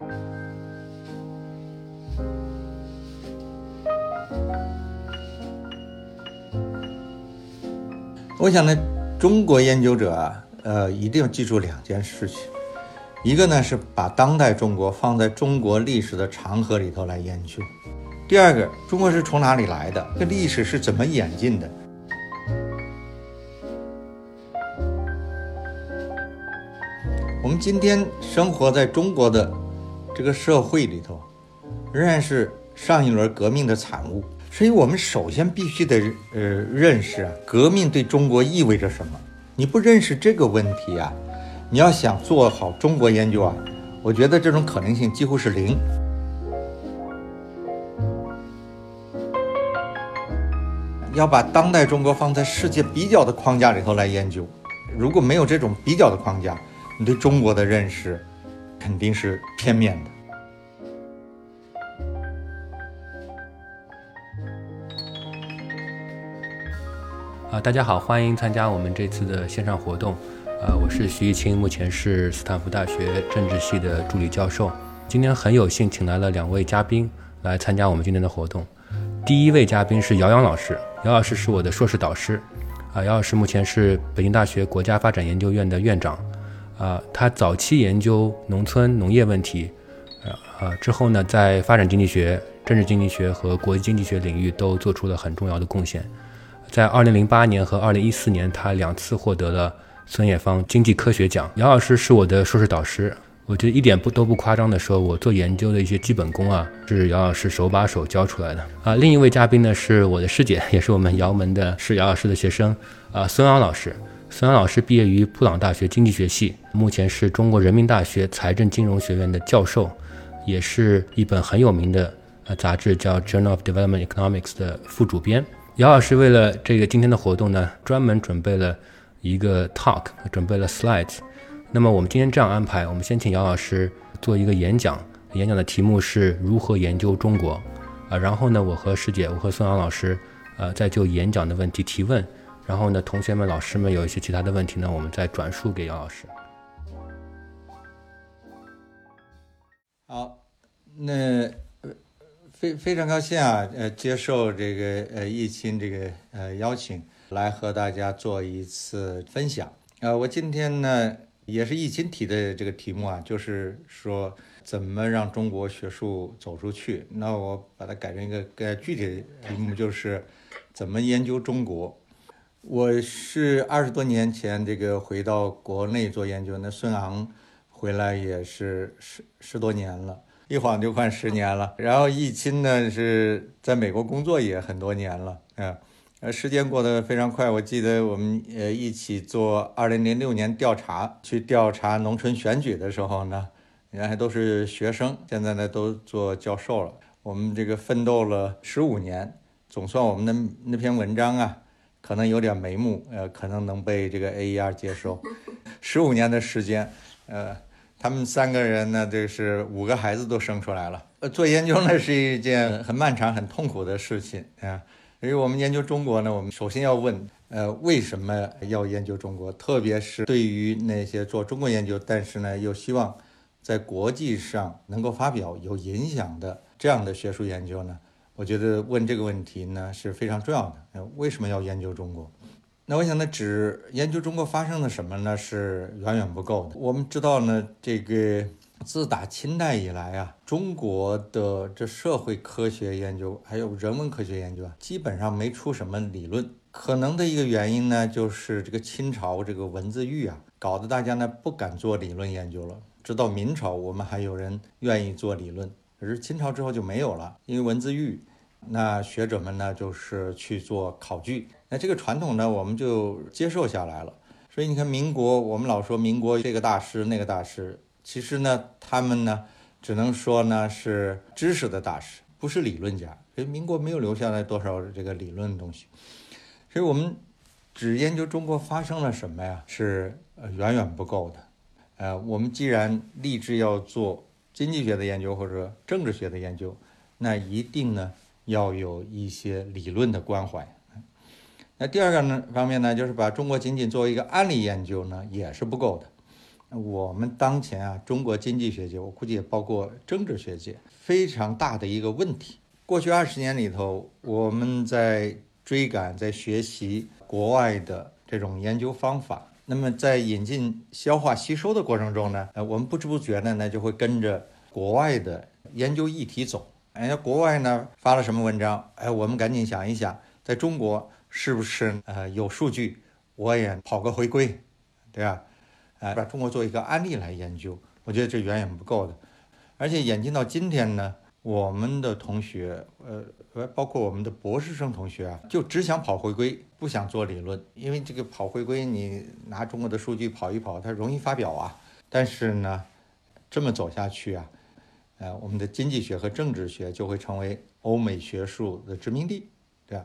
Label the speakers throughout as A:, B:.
A: 我想呢，中国研究者啊，呃，一定要记住两件事情。一个呢是把当代中国放在中国历史的长河里头来研究；第二个，中国是从哪里来的？这历史是怎么演进的？我们今天生活在中国的这个社会里头，仍然是上一轮革命的产物。所以我们首先必须得呃认识啊，革命对中国意味着什么？你不认识这个问题啊，你要想做好中国研究啊，我觉得这种可能性几乎是零。要把当代中国放在世界比较的框架里头来研究，如果没有这种比较的框架，你对中国的认识肯定是片面的。
B: 啊，大家好，欢迎参加我们这次的线上活动。呃，我是徐艺清，目前是斯坦福大学政治系的助理教授。今天很有幸请来了两位嘉宾来参加我们今天的活动。第一位嘉宾是姚洋老师，姚老师是我的硕士导师。啊，姚老师目前是北京大学国家发展研究院的院长。啊，他早期研究农村农业问题，呃，之后呢，在发展经济学、政治经济学和国际经济学领域都做出了很重要的贡献。在二零零八年和二零一四年，他两次获得了孙冶方经济科学奖。姚老师是我的硕士导师，我觉得一点不都不夸张的说，我做研究的一些基本功啊，是姚老师手把手教出来的啊。另一位嘉宾呢，是我的师姐，也是我们姚门的，是姚老师的学生啊，孙昂老师。孙杨老师毕业于布朗大学经济学系，目前是中国人民大学财政金融学院的教授，也是一本很有名的呃杂志叫《Journal of Development Economics》的副主编。姚老师为了这个今天的活动呢，专门准备了一个 talk，准备了 slides。那么我们今天这样安排，我们先请姚老师做一个演讲，演讲的题目是如何研究中国啊。然后呢，我和师姐，我和孙杨老师，呃，再就演讲的问题提问。然后呢，同学们、老师们有一些其他的问题呢，我们再转述给杨老师。
A: 好，那。非非常高兴啊，呃，接受这个呃易清这个呃邀请，来和大家做一次分享。呃，我今天呢也是易清提的这个题目啊，就是说怎么让中国学术走出去。那我把它改成一个更具体的题目，就是怎么研究中国。我是二十多年前这个回到国内做研究，那孙昂回来也是十十多年了。一晃就快十年了，然后易钦呢是在美国工作也很多年了，啊，呃，时间过得非常快。我记得我们呃一起做二零零六年调查，去调查农村选举的时候呢，原来都是学生，现在呢都做教授了。我们这个奋斗了十五年，总算我们的那篇文章啊，可能有点眉目，呃，可能能被这个 AER 接收。十五年的时间，呃。他们三个人呢，这是五个孩子都生出来了。呃，做研究呢是一件很漫长、很痛苦的事情啊。因为我们研究中国呢，我们首先要问：呃，为什么要研究中国？特别是对于那些做中国研究，但是呢又希望在国际上能够发表有影响的这样的学术研究呢？我觉得问这个问题呢是非常重要的。为什么要研究中国？那我想呢，只研究中国发生了什么呢，是远远不够的。我们知道呢，这个自打清代以来啊，中国的这社会科学研究还有人文科学研究啊，基本上没出什么理论。可能的一个原因呢，就是这个清朝这个文字狱啊，搞得大家呢不敢做理论研究了。直到明朝，我们还有人愿意做理论，可是清朝之后就没有了，因为文字狱。那学者们呢，就是去做考据。那这个传统呢，我们就接受下来了。所以你看，民国我们老说民国这个大师那个大师，其实呢，他们呢，只能说呢是知识的大师，不是理论家。所以民国没有留下来多少这个理论的东西。所以我们只研究中国发生了什么呀，是远远不够的。呃，我们既然立志要做经济学的研究或者政治学的研究，那一定呢要有一些理论的关怀。那第二个呢方面呢，就是把中国仅仅作为一个案例研究呢，也是不够的。我们当前啊，中国经济学界，我估计也包括政治学界，非常大的一个问题。过去二十年里头，我们在追赶、在学习国外的这种研究方法，那么在引进、消化、吸收的过程中呢，呃，我们不知不觉的呢，就会跟着国外的研究议题走。哎，国外呢发了什么文章？哎，我们赶紧想一想，在中国是不是呃有数据？我也跑个回归，对吧？哎，把中国做一个案例来研究，我觉得这远远不够的。而且演进到今天呢，我们的同学，呃，包括我们的博士生同学啊，就只想跑回归，不想做理论，因为这个跑回归，你拿中国的数据跑一跑，它容易发表啊。但是呢，这么走下去啊。呃，我们的经济学和政治学就会成为欧美学术的殖民地，对吧？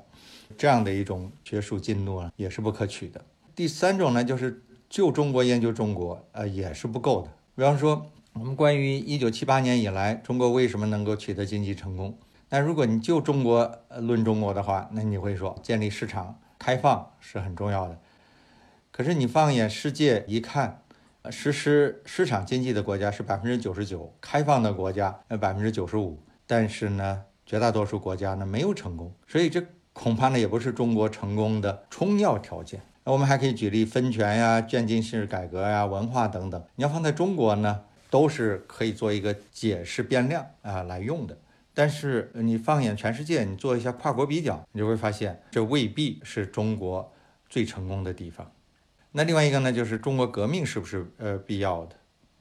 A: 这样的一种学术进度啊，也是不可取的。第三种呢，就是就中国研究中国，呃，也是不够的。比方说，我们关于一九七八年以来中国为什么能够取得经济成功，那如果你就中国论中国的话，那你会说建立市场开放是很重要的。可是你放眼世界一看。实施市场经济的国家是百分之九十九，开放的国家呃百分之九十五，但是呢，绝大多数国家呢没有成功，所以这恐怕呢也不是中国成功的充要条件。那我们还可以举例分权呀、渐进式改革呀、文化等等，你要放在中国呢，都是可以做一个解释变量啊来用的。但是你放眼全世界，你做一下跨国比较，你就会发现这未必是中国最成功的地方。那另外一个呢，就是中国革命是不是呃必要的？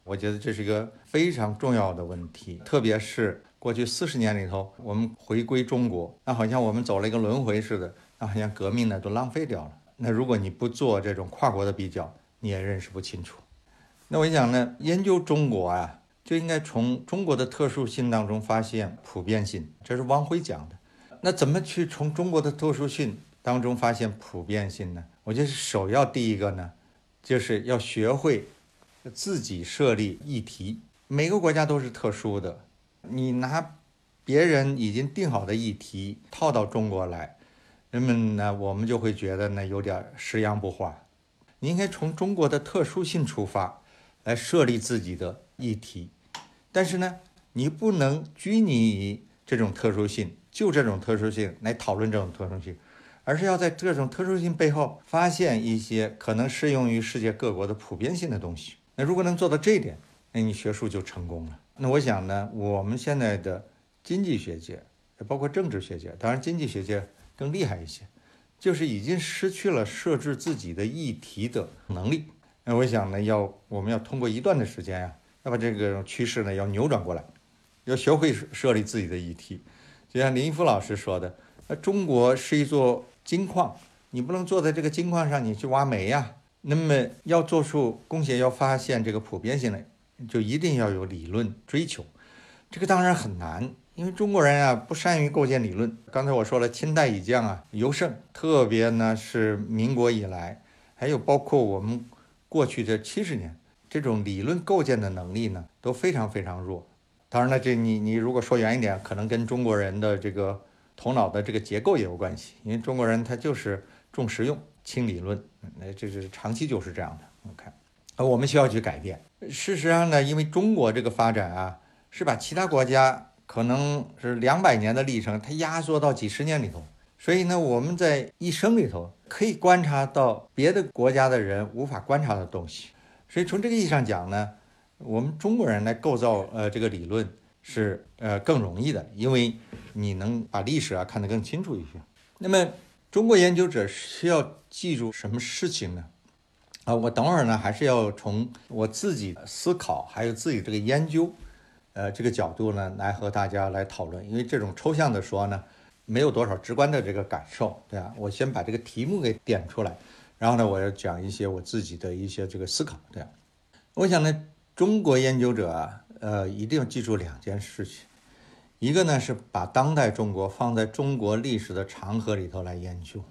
A: 我觉得这是一个非常重要的问题，特别是过去四十年里头，我们回归中国，那好像我们走了一个轮回似的，那好像革命呢都浪费掉了。那如果你不做这种跨国的比较，你也认识不清楚。那我想呢，研究中国啊，就应该从中国的特殊性当中发现普遍性，这是汪晖讲的。那怎么去从中国的特殊性当中发现普遍性呢？我觉得首要第一个呢，就是要学会自己设立议题。每个国家都是特殊的，你拿别人已经定好的议题套到中国来，人们呢，我们就会觉得呢有点食洋不化。你应该从中国的特殊性出发，来设立自己的议题。但是呢，你不能拘泥于这种特殊性，就这种特殊性来讨论这种特殊性。而是要在这种特殊性背后发现一些可能适用于世界各国的普遍性的东西。那如果能做到这一点，那你学术就成功了。那我想呢，我们现在的经济学界，包括政治学界，当然经济学界更厉害一些，就是已经失去了设置自己的议题的能力。那我想呢，要我们要通过一段的时间呀，要把这个趋势呢要扭转过来，要学会设立自己的议题。就像林一夫老师说的，那中国是一座。金矿，你不能坐在这个金矿上，你去挖煤呀。那么要做出贡献，要发现这个普遍性来，就一定要有理论追求。这个当然很难，因为中国人啊不善于构建理论。刚才我说了，清代以降啊尤甚，特别呢是民国以来，还有包括我们过去的七十年，这种理论构建的能力呢都非常非常弱。当然了，这你你如果说远一点，可能跟中国人的这个。头脑的这个结构也有关系，因为中国人他就是重实用轻理论，那这是长期就是这样的。我看，而我们需要去改变。事实上呢，因为中国这个发展啊，是把其他国家可能是两百年的历程，它压缩到几十年里头，所以呢，我们在一生里头可以观察到别的国家的人无法观察的东西。所以从这个意义上讲呢，我们中国人来构造呃这个理论。是呃更容易的，因为你能把历史啊看得更清楚一些。那么中国研究者需要记住什么事情呢？啊，我等会儿呢还是要从我自己思考还有自己这个研究，呃这个角度呢来和大家来讨论。因为这种抽象的说呢，没有多少直观的这个感受，对吧？我先把这个题目给点出来，然后呢我要讲一些我自己的一些这个思考，对吧？我想呢，中国研究者啊。呃，一定要记住两件事情，一个呢是把当代中国放在中国历史的长河里头来研究，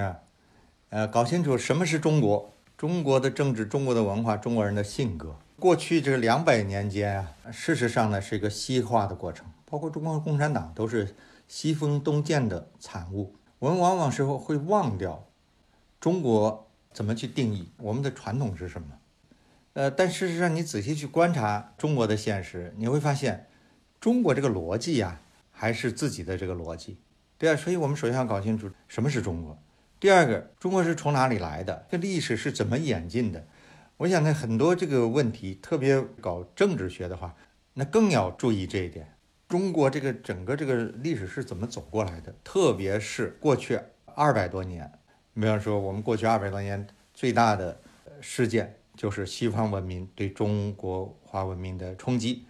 A: 啊，呃，搞清楚什么是中国，中国的政治、中国的文化、中国人的性格。过去这两百年间啊，事实上呢是一个西化的过程，包括中国共产党都是西风东渐的产物。我们往往时候会忘掉中国怎么去定义，我们的传统是什么。呃，但事实上你仔细去观察中国的现实，你会发现，中国这个逻辑呀，还是自己的这个逻辑，对啊。所以我们首先要搞清楚什么是中国。第二个，中国是从哪里来的？这历史是怎么演进的？我想呢，很多这个问题，特别搞政治学的话，那更要注意这一点。中国这个整个这个历史是怎么走过来的？特别是过去二百多年，比方说我们过去二百多年最大的事件，就是西方文明对中国化文明的冲击。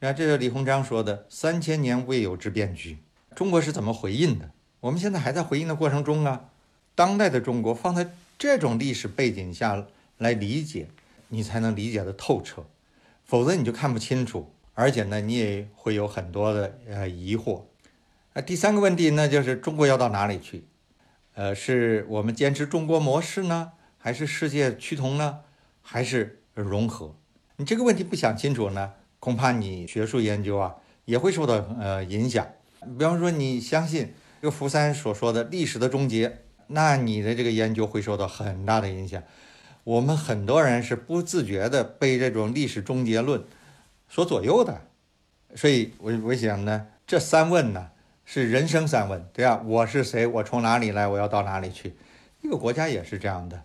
A: 那这是李鸿章说的“三千年未有之变局”，中国是怎么回应的？我们现在还在回应的过程中啊。当代的中国放在这种历史背景下来理解，你才能理解的透彻，否则你就看不清楚，而且呢，你也会有很多的呃疑惑。那第三个问题呢，就是中国要到哪里去？呃，是我们坚持中国模式呢，还是世界趋同呢，还是融合？你这个问题不想清楚呢，恐怕你学术研究啊也会受到呃影响。比方说，你相信这个福山所说的历史的终结。那你的这个研究会受到很大的影响。我们很多人是不自觉的被这种历史终结论所左右的，所以，我我想呢，这三问呢是人生三问，对吧？我是谁？我从哪里来？我要到哪里去？一个国家也是这样的。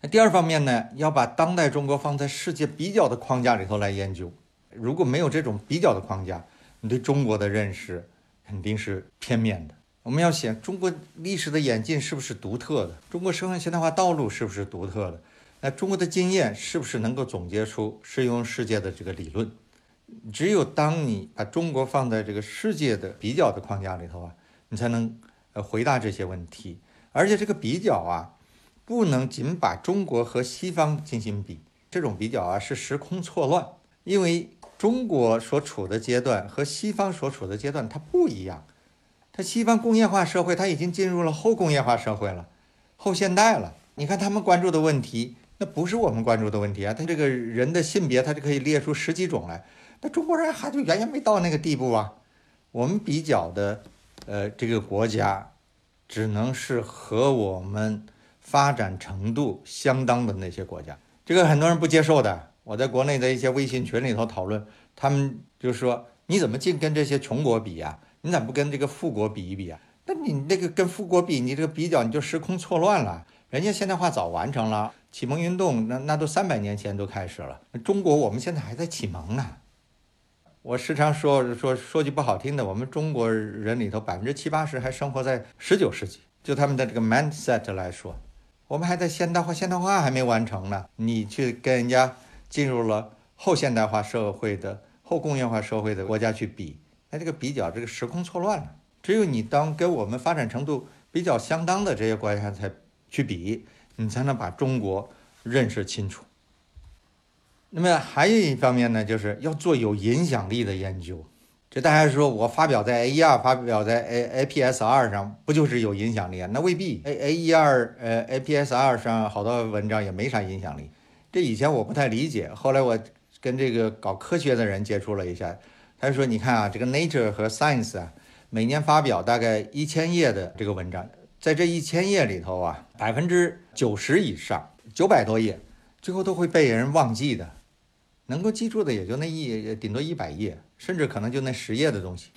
A: 那第二方面呢，要把当代中国放在世界比较的框架里头来研究。如果没有这种比较的框架，你对中国的认识肯定是片面的。我们要想中国历史的演进是不是独特的？中国社会现代化道路是不是独特的？那中国的经验是不是能够总结出适用世界的这个理论？只有当你把中国放在这个世界的比较的框架里头啊，你才能呃回答这些问题。而且这个比较啊，不能仅把中国和西方进行比，这种比较啊是时空错乱，因为中国所处的阶段和西方所处的阶段它不一样。它西方工业化社会，它已经进入了后工业化社会了，后现代了。你看他们关注的问题，那不是我们关注的问题啊。他这个人的性别，他就可以列出十几种来。那中国人还就远远没到那个地步啊。我们比较的，呃，这个国家，只能是和我们发展程度相当的那些国家。这个很多人不接受的。我在国内的一些微信群里头讨论，他们就说：“你怎么净跟这些穷国比呀？”你咋不跟这个富国比一比啊？那你那个跟富国比，你这个比较你就时空错乱了。人家现代化早完成了，启蒙运动那那都三百年前都开始了。中国我们现在还在启蒙呢。我时常说说说句不好听的，我们中国人里头百分之七八十还生活在十九世纪，就他们的这个 mindset 来说，我们还在现代化，现代化还没完成呢。你去跟人家进入了后现代化社会的后工业化社会的国家去比。那这个比较，这个时空错乱了。只有你当跟我们发展程度比较相当的这些国家才去比，你才能把中国认识清楚。那么还有一方面呢，就是要做有影响力的研究。就大家说我发表在 A 一二，发表在 A A P S 二上，不就是有影响力啊？那未必。A A 一二呃 A P S 二上好多文章也没啥影响力。这以前我不太理解，后来我跟这个搞科学的人接触了一下。他说：“你看啊，这个 Nature 和 Science 啊，每年发表大概一千页的这个文章，在这一千页里头啊，百分之九十以上，九百多页，最后都会被人忘记的，能够记住的也就那一，顶多一百页，甚至可能就那十页的东西。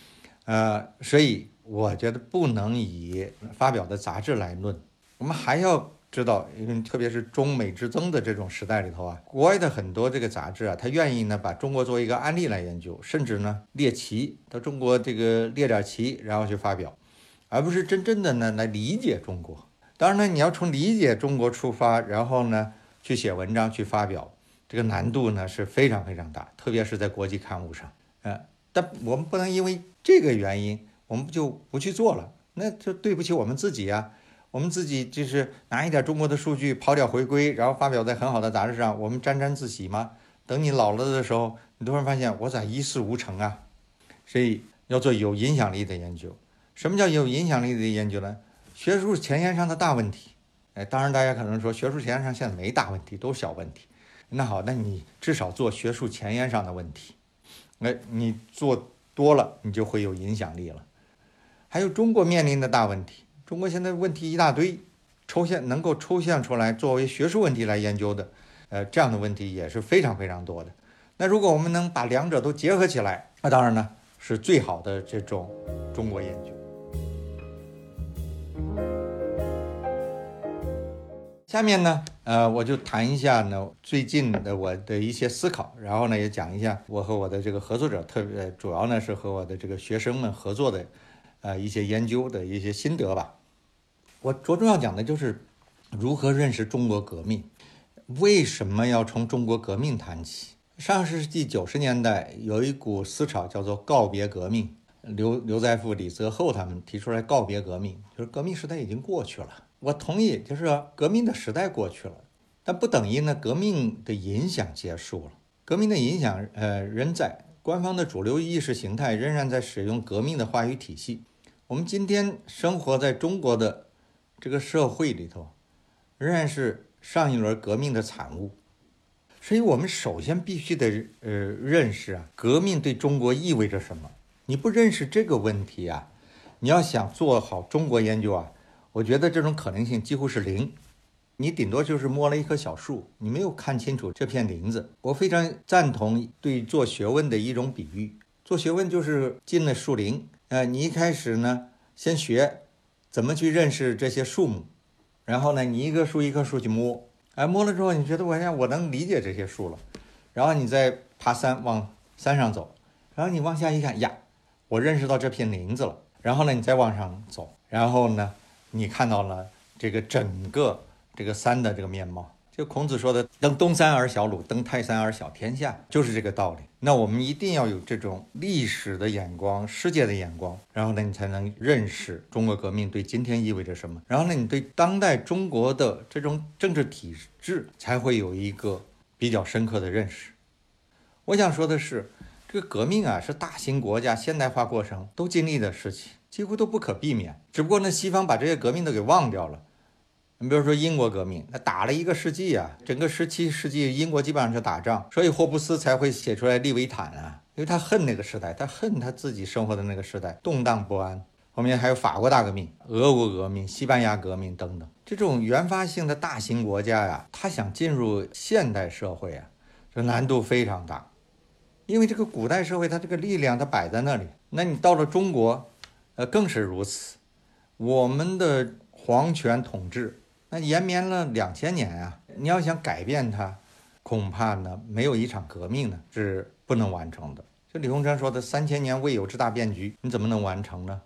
A: 呃，所以我觉得不能以发表的杂志来论，我们还要。”知道，因为特别是中美之争的这种时代里头啊，国外的很多这个杂志啊，他愿意呢把中国作为一个案例来研究，甚至呢列奇到中国这个列点奇，然后去发表，而不是真正的呢来理解中国。当然呢，你要从理解中国出发，然后呢去写文章去发表，这个难度呢是非常非常大，特别是在国际刊物上。呃，但我们不能因为这个原因，我们就不去做了，那就对不起我们自己呀。我们自己就是拿一点中国的数据跑点回归，然后发表在很好的杂志上，我们沾沾自喜吗？等你老了的时候，你突然发现我咋一事无成啊？所以要做有影响力的研究。什么叫有影响力的研究呢？学术前沿上的大问题，哎，当然大家可能说学术前沿上现在没大问题，都是小问题。那好，那你至少做学术前沿上的问题，哎，你做多了，你就会有影响力了。还有中国面临的大问题。中国现在问题一大堆，抽象能够抽象出来作为学术问题来研究的，呃，这样的问题也是非常非常多的。那如果我们能把两者都结合起来，那当然呢是最好的这种中国研究。下面呢，呃，我就谈一下呢最近的我的一些思考，然后呢也讲一下我和我的这个合作者，特别主要呢是和我的这个学生们合作的，呃一些研究的一些心得吧。我着重要讲的就是如何认识中国革命，为什么要从中国革命谈起？上世纪九十年代有一股思潮叫做告别革命，刘刘在富、李泽厚他们提出来告别革命，就是革命时代已经过去了。我同意，就是说革命的时代过去了，但不等于呢革命的影响结束了。革命的影响，呃，仍在。官方的主流意识形态仍然在使用革命的话语体系。我们今天生活在中国的这个社会里头，仍然是上一轮革命的产物。所以我们首先必须得呃认识啊，革命对中国意味着什么。你不认识这个问题啊，你要想做好中国研究啊。我觉得这种可能性几乎是零，你顶多就是摸了一棵小树，你没有看清楚这片林子。我非常赞同对做学问的一种比喻，做学问就是进了树林，呃，你一开始呢，先学怎么去认识这些树木，然后呢，你一棵树一棵树去摸，哎，摸了之后，你觉得我想我能理解这些树了，然后你再爬山往山上走，然后你往下一看呀，我认识到这片林子了，然后呢，你再往上走，然后呢。你看到了这个整个这个山的这个面貌，就孔子说的“登东山而小鲁，登泰山而小天下”，就是这个道理。那我们一定要有这种历史的眼光、世界的眼光，然后呢，你才能认识中国革命对今天意味着什么。然后呢，你对当代中国的这种政治体制才会有一个比较深刻的认识。我想说的是，这个革命啊，是大型国家现代化过程都经历的事情。几乎都不可避免，只不过呢，西方把这些革命都给忘掉了。你比如说英国革命，那打了一个世纪啊，整个十七世纪英国基本上是打仗，所以霍布斯才会写出来《利维坦》啊，因为他恨那个时代，他恨他自己生活的那个时代动荡不安。后面还有法国大革命、俄国革命、西班牙革命等等，这种原发性的大型国家呀，他想进入现代社会啊，这难度非常大，因为这个古代社会它这个力量它摆在那里，那你到了中国。呃，更是如此。我们的皇权统治那延绵了两千年啊，你要想改变它，恐怕呢没有一场革命呢是不能完成的。就李鸿章说的“三千年未有之大变局”，你怎么能完成呢？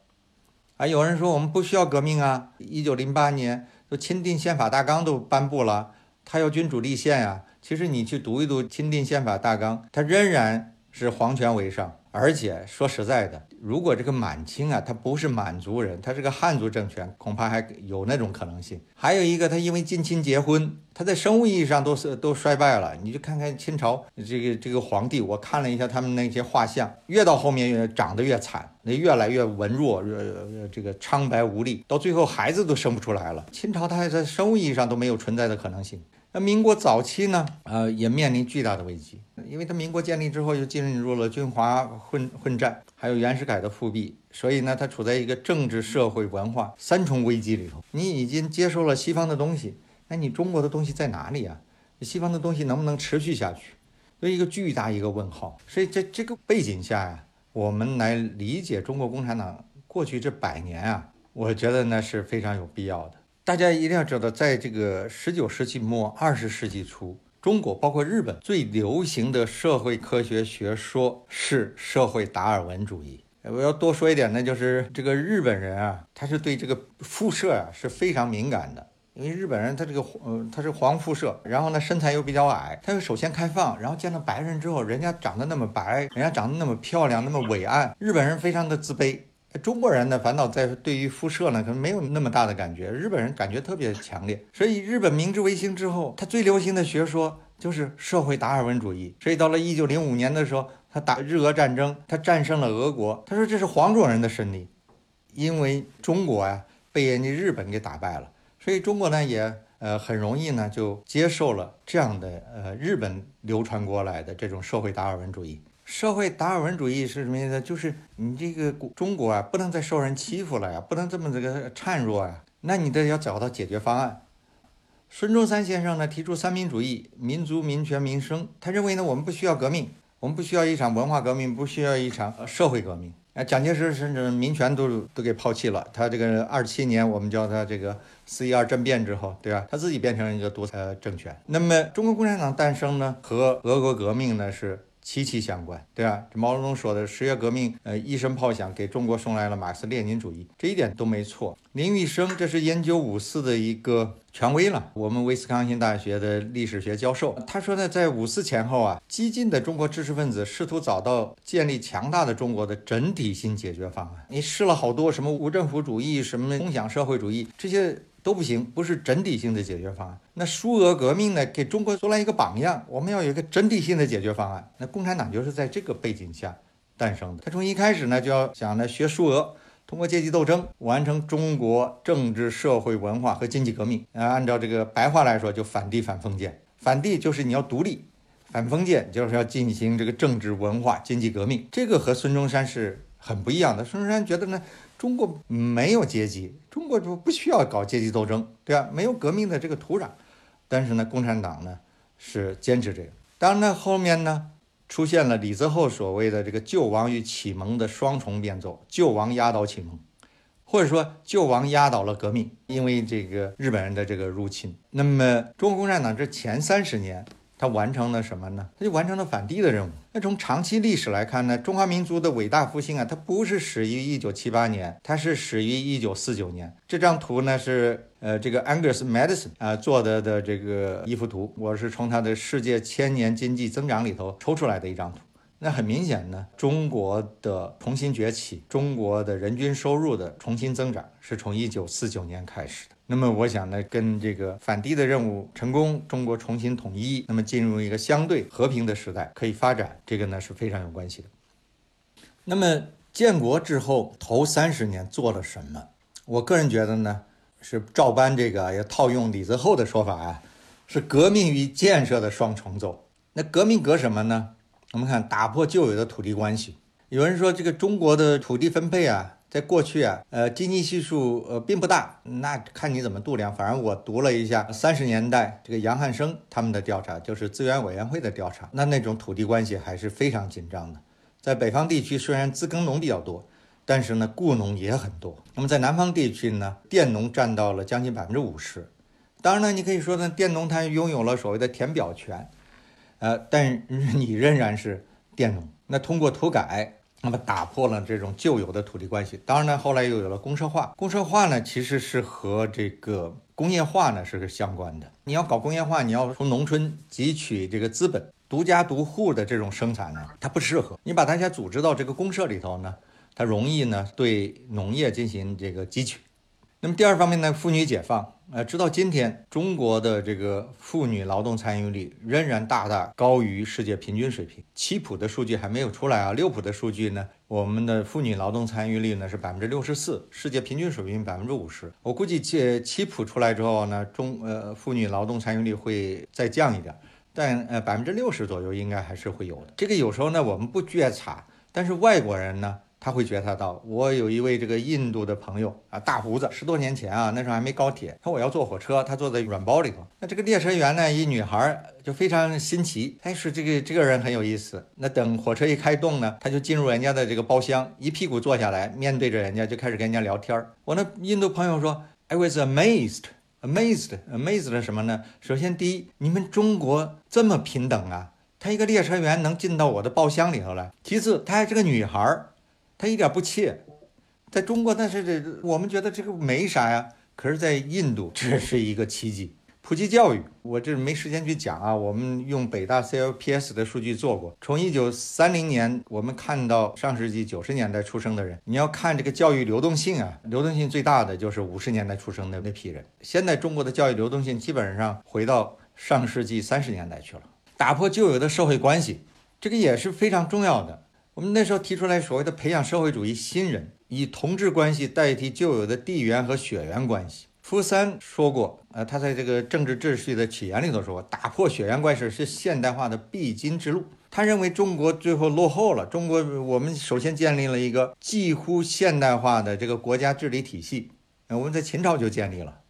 A: 啊，有人说我们不需要革命啊，一九零八年就钦定宪法大纲都颁布了，他要君主立宪呀。其实你去读一读钦定宪法大纲，它仍然是皇权为上。而且说实在的，如果这个满清啊，他不是满族人，他是个汉族政权，恐怕还有那种可能性。还有一个，他因为近亲结婚，他在生物意义上都是都衰败了。你就看看清朝这个这个皇帝，我看了一下他们那些画像，越到后面越长得越惨，那越来越文弱，呃，这个苍白无力，到最后孩子都生不出来了。清朝他还在生物意义上都没有存在的可能性。那民国早期呢，呃，也面临巨大的危机，因为他民国建立之后又进入了军阀混混战，还有袁世凯的复辟，所以呢，他处在一个政治、社会、文化三重危机里头。你已经接受了西方的东西，那你中国的东西在哪里啊？西方的东西能不能持续下去？有一个巨大一个问号。所以在这个背景下呀，我们来理解中国共产党过去这百年啊，我觉得呢是非常有必要的。大家一定要知道，在这个十九世纪末、二十世纪初，中国包括日本最流行的社会科学学说是社会达尔文主义。我要多说一点呢，就是这个日本人啊，他是对这个肤色啊是非常敏感的，因为日本人他这个呃他是黄肤色，然后呢身材又比较矮，他又首先开放，然后见到白人之后，人家长得那么白，人家长得那么漂亮，那么伟岸，日本人非常的自卑。中国人的烦恼在对于肤色呢，可能没有那么大的感觉。日本人感觉特别强烈，所以日本明治维新之后，他最流行的学说就是社会达尔文主义。所以到了一九零五年的时候，他打日俄战争，他战胜了俄国。他说这是黄种人的胜利，因为中国啊被人家日本给打败了，所以中国呢也呃很容易呢就接受了这样的呃日本流传过来的这种社会达尔文主义。社会达尔文主义是什么意思？就是你这个中国啊，不能再受人欺负了呀，不能这么这个孱弱呀，那你得要找到解决方案。孙中山先生呢提出三民主义，民族、民权、民生。他认为呢，我们不需要革命，我们不需要一场文化革命，不需要一场社会革命。啊，蒋介石甚至民权都都给抛弃了。他这个二七年，我们叫他这个四一二政变之后，对吧？他自己变成一个独裁政权。那么，中国共产党诞生呢，和俄国革命呢是。息息相关，对吧？这毛泽东说的十月革命，呃，一声炮响给中国送来了马克思列宁主义，这一点都没错。林玉生，这是研究五四的一个权威了，我们威斯康星大学的历史学教授。他说呢，在五四前后啊，激进的中国知识分子试图找到建立强大的中国的整体性解决方案。你试了好多什么无政府主义、什么共享社会主义这些。都不行，不是整体性的解决方案。那苏俄革命呢，给中国做了一个榜样。我们要有一个整体性的解决方案。那共产党就是在这个背景下诞生的。他从一开始呢，就要想呢学苏俄，通过阶级斗争完成中国政治、社会、文化和经济革命。啊，按照这个白话来说，就反帝反封建。反帝就是你要独立，反封建就是要进行这个政治、文化、经济革命。这个和孙中山是很不一样的。孙中山觉得呢。中国没有阶级，中国就不需要搞阶级斗争，对吧？没有革命的这个土壤。但是呢，共产党呢是坚持这个。当然呢，后面呢出现了李泽厚所谓的这个救亡与启蒙的双重变奏，救亡压倒启蒙，或者说救亡压倒了革命，因为这个日本人的这个入侵。那么，中国共产党这前三十年。他完成了什么呢？他就完成了反帝的任务。那从长期历史来看呢，中华民族的伟大复兴啊，它不是始于一九七八年，它是始于一九四九年。这张图呢是呃这个 Angus Madison 啊做的的这个一幅图，我是从他的世界千年经济增长里头抽出来的一张图。那很明显呢，中国的重新崛起，中国的人均收入的重新增长，是从一九四九年开始的。那么我想呢，跟这个反帝的任务成功，中国重新统一，那么进入一个相对和平的时代，可以发展，这个呢是非常有关系的。那么建国之后头三十年做了什么？我个人觉得呢，是照搬这个，也套用李泽厚的说法啊，是革命与建设的双重奏。那革命革什么呢？我们看打破旧有的土地关系。有人说这个中国的土地分配啊。在过去啊，呃，经济系数呃并不大，那看你怎么度量。反正我读了一下三十年代这个杨汉生他们的调查，就是资源委员会的调查，那那种土地关系还是非常紧张的。在北方地区，虽然自耕农比较多，但是呢，雇农也很多。那么在南方地区呢，佃农占到了将近百分之五十。当然呢，你可以说呢，佃农他拥有了所谓的填表权，呃，但你仍然是佃农。那通过土改。那么打破了这种旧有的土地关系，当然呢，后来又有了公社化。公社化呢，其实是和这个工业化呢是相关的。你要搞工业化，你要从农村汲取这个资本，独家独户的这种生产呢，它不适合。你把大家组织到这个公社里头呢，它容易呢对农业进行这个汲取。那么第二方面呢，妇女解放。呃，直到今天，中国的这个妇女劳动参与率仍然大大高于世界平均水平。七普的数据还没有出来啊，六普的数据呢，我们的妇女劳动参与率呢是百分之六十四，世界平均水平百分之五十。我估计七七普出来之后呢，中呃妇女劳动参与率会再降一点，但呃百分之六十左右应该还是会有的。这个有时候呢我们不觉察，但是外国人呢。他会觉察到，我有一位这个印度的朋友啊，大胡子，十多年前啊，那时候还没高铁，他说我要坐火车，他坐在软包里头。那这个列车员呢，一女孩就非常新奇，哎，说这个这个人很有意思。那等火车一开动呢，他就进入人家的这个包厢，一屁股坐下来，面对着人家就开始跟人家聊天我那印度朋友说，I was amazed, amazed, amazed 的什么呢？首先第一，你们中国这么平等啊，他一个列车员能进到我的包厢里头来。其次，他还是个女孩。他一点不怯，在中国，但是这我们觉得这个没啥呀。可是，在印度，这是一个奇迹。普及教育，我这没时间去讲啊。我们用北大 CLPS 的数据做过，从一九三零年，我们看到上世纪九十年代出生的人，你要看这个教育流动性啊，流动性最大的就是五十年代出生的那批人。现在中国的教育流动性基本上回到上世纪三十年代去了，打破旧有的社会关系，这个也是非常重要的。我们那时候提出来所谓的培养社会主义新人，以同志关系代替旧有的地缘和血缘关系。福山说过，呃，他在这个政治秩序的起源里头说过，打破血缘关系是现代化的必经之路。他认为中国最后落后了，中国我们首先建立了一个几乎现代化的这个国家治理体系，呃，我们在秦朝就建立了。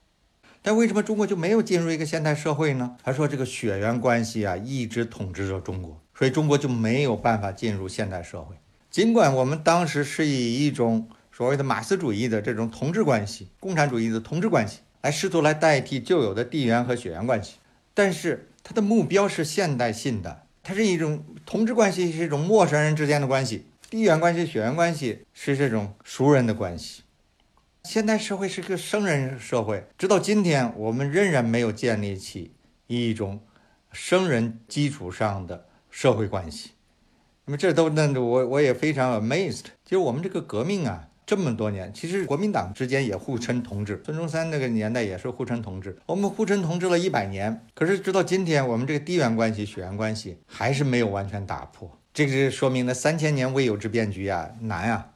A: 但为什么中国就没有进入一个现代社会呢？他说这个血缘关系啊一直统治着中国，所以中国就没有办法进入现代社会。尽管我们当时是以一种所谓的马克思主义的这种同志关系、共产主义的同志关系来试图来代替旧有的地缘和血缘关系，但是它的目标是现代性的，它是一种同志关系，是一种陌生人之间的关系；地缘关系、血缘关系是这种熟人的关系。现代社会是个生人社会，直到今天，我们仍然没有建立起一种生人基础上的社会关系。那么这都那我我也非常 amazed。其实我们这个革命啊，这么多年，其实国民党之间也互称同志，孙中山那个年代也是互称同志。我们互称同志了一百年，可是直到今天，我们这个地缘关系、血缘关系还是没有完全打破。这个是说明了三千年未有之变局啊，难啊！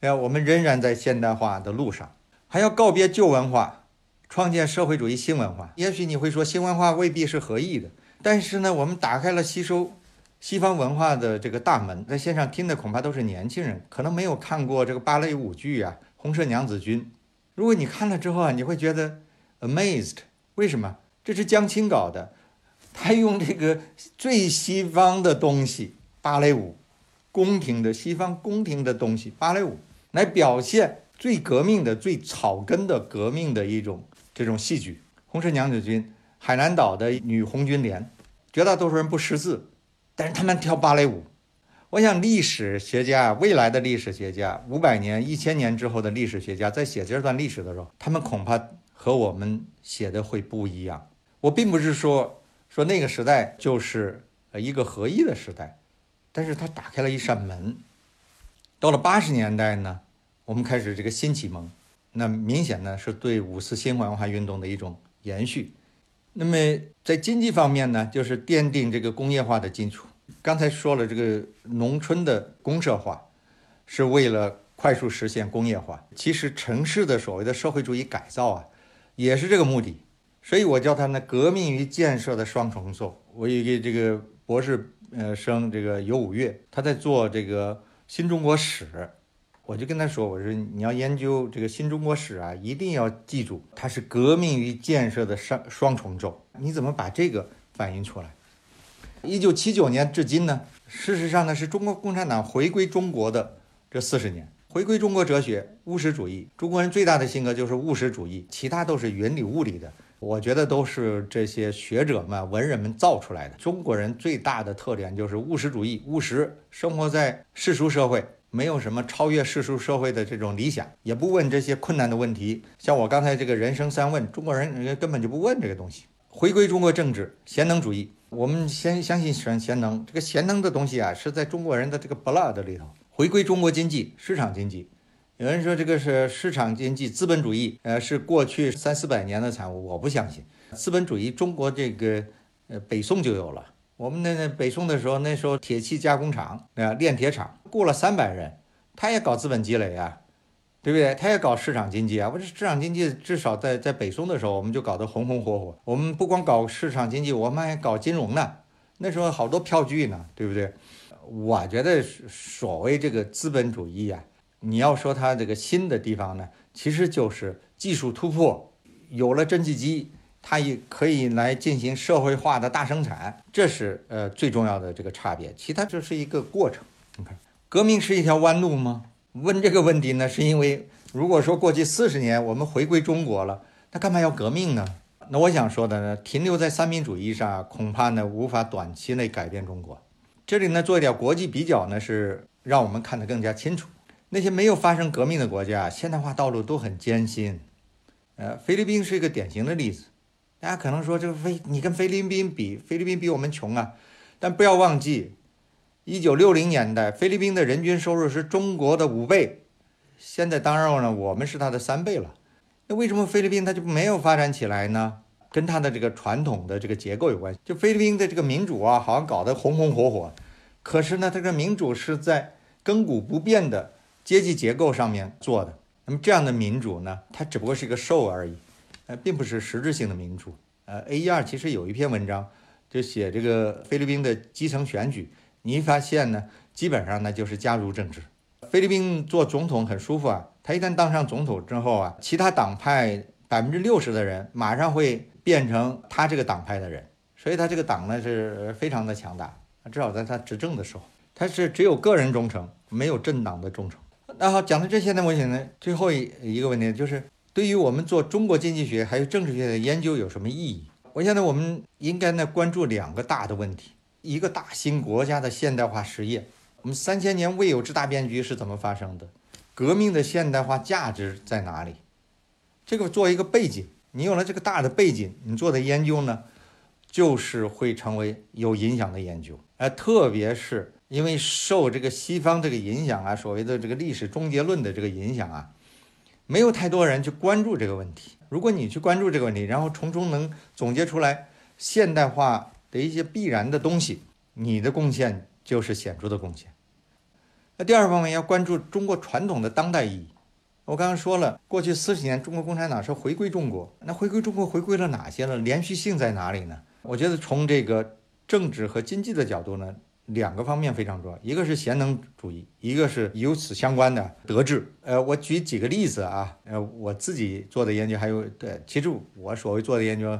A: 哎，我们仍然在现代化的路上，还要告别旧文化，创建社会主义新文化。也许你会说，新文化未必是合意的，但是呢，我们打开了吸收西方文化的这个大门。在线上听的恐怕都是年轻人，可能没有看过这个芭蕾舞剧啊，《红色娘子军》。如果你看了之后啊，你会觉得 amazed。为什么？这是江青搞的，他用这个最西方的东西，芭蕾舞，宫廷的西方宫廷的东西，芭蕾舞。来表现最革命的、最草根的革命的一种这种戏剧，《红色娘子军》、海南岛的女红军连，绝大多数人不识字，但是他们跳芭蕾舞。我想，历史学家、未来的历史学家，五百年、一千年之后的历史学家，在写这段历史的时候，他们恐怕和我们写的会不一样。我并不是说说那个时代就是呃一个合一的时代，但是它打开了一扇门。到了八十年代呢，我们开始这个新启蒙，那明显呢是对五四新文化运动的一种延续。那么在经济方面呢，就是奠定这个工业化的基础。刚才说了，这个农村的公社化是为了快速实现工业化。其实城市的所谓的社会主义改造啊，也是这个目的。所以我叫它呢革命与建设的双重奏。我有一个这个博士呃生，这个尤五月，他在做这个。新中国史，我就跟他说：“我说你要研究这个新中国史啊，一定要记住它是革命与建设的双双重奏。你怎么把这个反映出来？一九七九年至今呢？事实上呢，是中国共产党回归中国的这四十年。回归中国哲学务实主义，中国人最大的性格就是务实主义，其他都是云里雾里的。我觉得都是这些学者们、文人们造出来的。中国人最大的特点就是务实主义，务实，生活在世俗社会，没有什么超越世俗社会的这种理想，也不问这些困难的问题。像我刚才这个人生三问，中国人根本就不问这个东西。回归中国政治，贤能主义，我们先相信贤贤能。这个贤能的东西啊，是在中国人的这个 blood 里头。回归中国经济，市场经济。有人说这个是市场经济、资本主义，呃，是过去三四百年的产物。我不相信，资本主义中国这个，呃，北宋就有了。我们那那北宋的时候，那时候铁器加工厂，啊，炼铁厂雇了三百人，他也搞资本积累啊，对不对？他也搞市场经济啊。我这市场经济至少在在北宋的时候，我们就搞得红红火火。我们不光搞市场经济，我们还搞金融呢。那时候好多票据呢，对不对？我觉得所谓这个资本主义呀。你要说它这个新的地方呢，其实就是技术突破，有了蒸汽机，它也可以来进行社会化的大生产，这是呃最重要的这个差别。其他就是一个过程。你看，革命是一条弯路吗？问这个问题呢，是因为如果说过去四十年我们回归中国了，那干嘛要革命呢？那我想说的呢，停留在三民主义上，恐怕呢无法短期内改变中国。这里呢做一点国际比较呢，是让我们看得更加清楚。那些没有发生革命的国家，现代化道路都很艰辛。呃，菲律宾是一个典型的例子。大家可能说，这个菲你跟菲律宾比，菲律宾比我们穷啊。但不要忘记，一九六零年代，菲律宾的人均收入是中国的五倍。现在当然了，我们是它的三倍了。那为什么菲律宾它就没有发展起来呢？跟它的这个传统的这个结构有关系。就菲律宾的这个民主啊，好像搞得红红火火。可是呢，它这个民主是在亘古不变的。阶级结构上面做的，那么这样的民主呢，它只不过是一个 show 而已，呃，并不是实质性的民主。呃，A 一二其实有一篇文章就写这个菲律宾的基层选举，你发现呢，基本上呢就是家族政治。菲律宾做总统很舒服啊，他一旦当上总统之后啊，其他党派百分之六十的人马上会变成他这个党派的人，所以他这个党呢是非常的强大，至少在他执政的时候，他是只有个人忠诚，没有政党的忠诚。那好，讲到这些呢，我想呢，最后一一个问题就是，对于我们做中国经济学还有政治学的研究有什么意义？我现在我们应该呢关注两个大的问题，一个大型国家的现代化实业，我们三千年未有之大变局是怎么发生的？革命的现代化价值在哪里？这个做一个背景，你有了这个大的背景，你做的研究呢，就是会成为有影响的研究，呃，特别是。因为受这个西方这个影响啊，所谓的这个历史终结论的这个影响啊，没有太多人去关注这个问题。如果你去关注这个问题，然后从中能总结出来现代化的一些必然的东西，你的贡献就是显著的贡献。那第二方面要关注中国传统的当代意义。我刚刚说了，过去四十年中国共产党是回归中国，那回归中国回归了哪些呢？连续性在哪里呢？我觉得从这个政治和经济的角度呢。两个方面非常重要，一个是贤能主义，一个是由此相关的德治。呃，我举几个例子啊，呃，我自己做的研究，还有对，其实我所谓做的研究，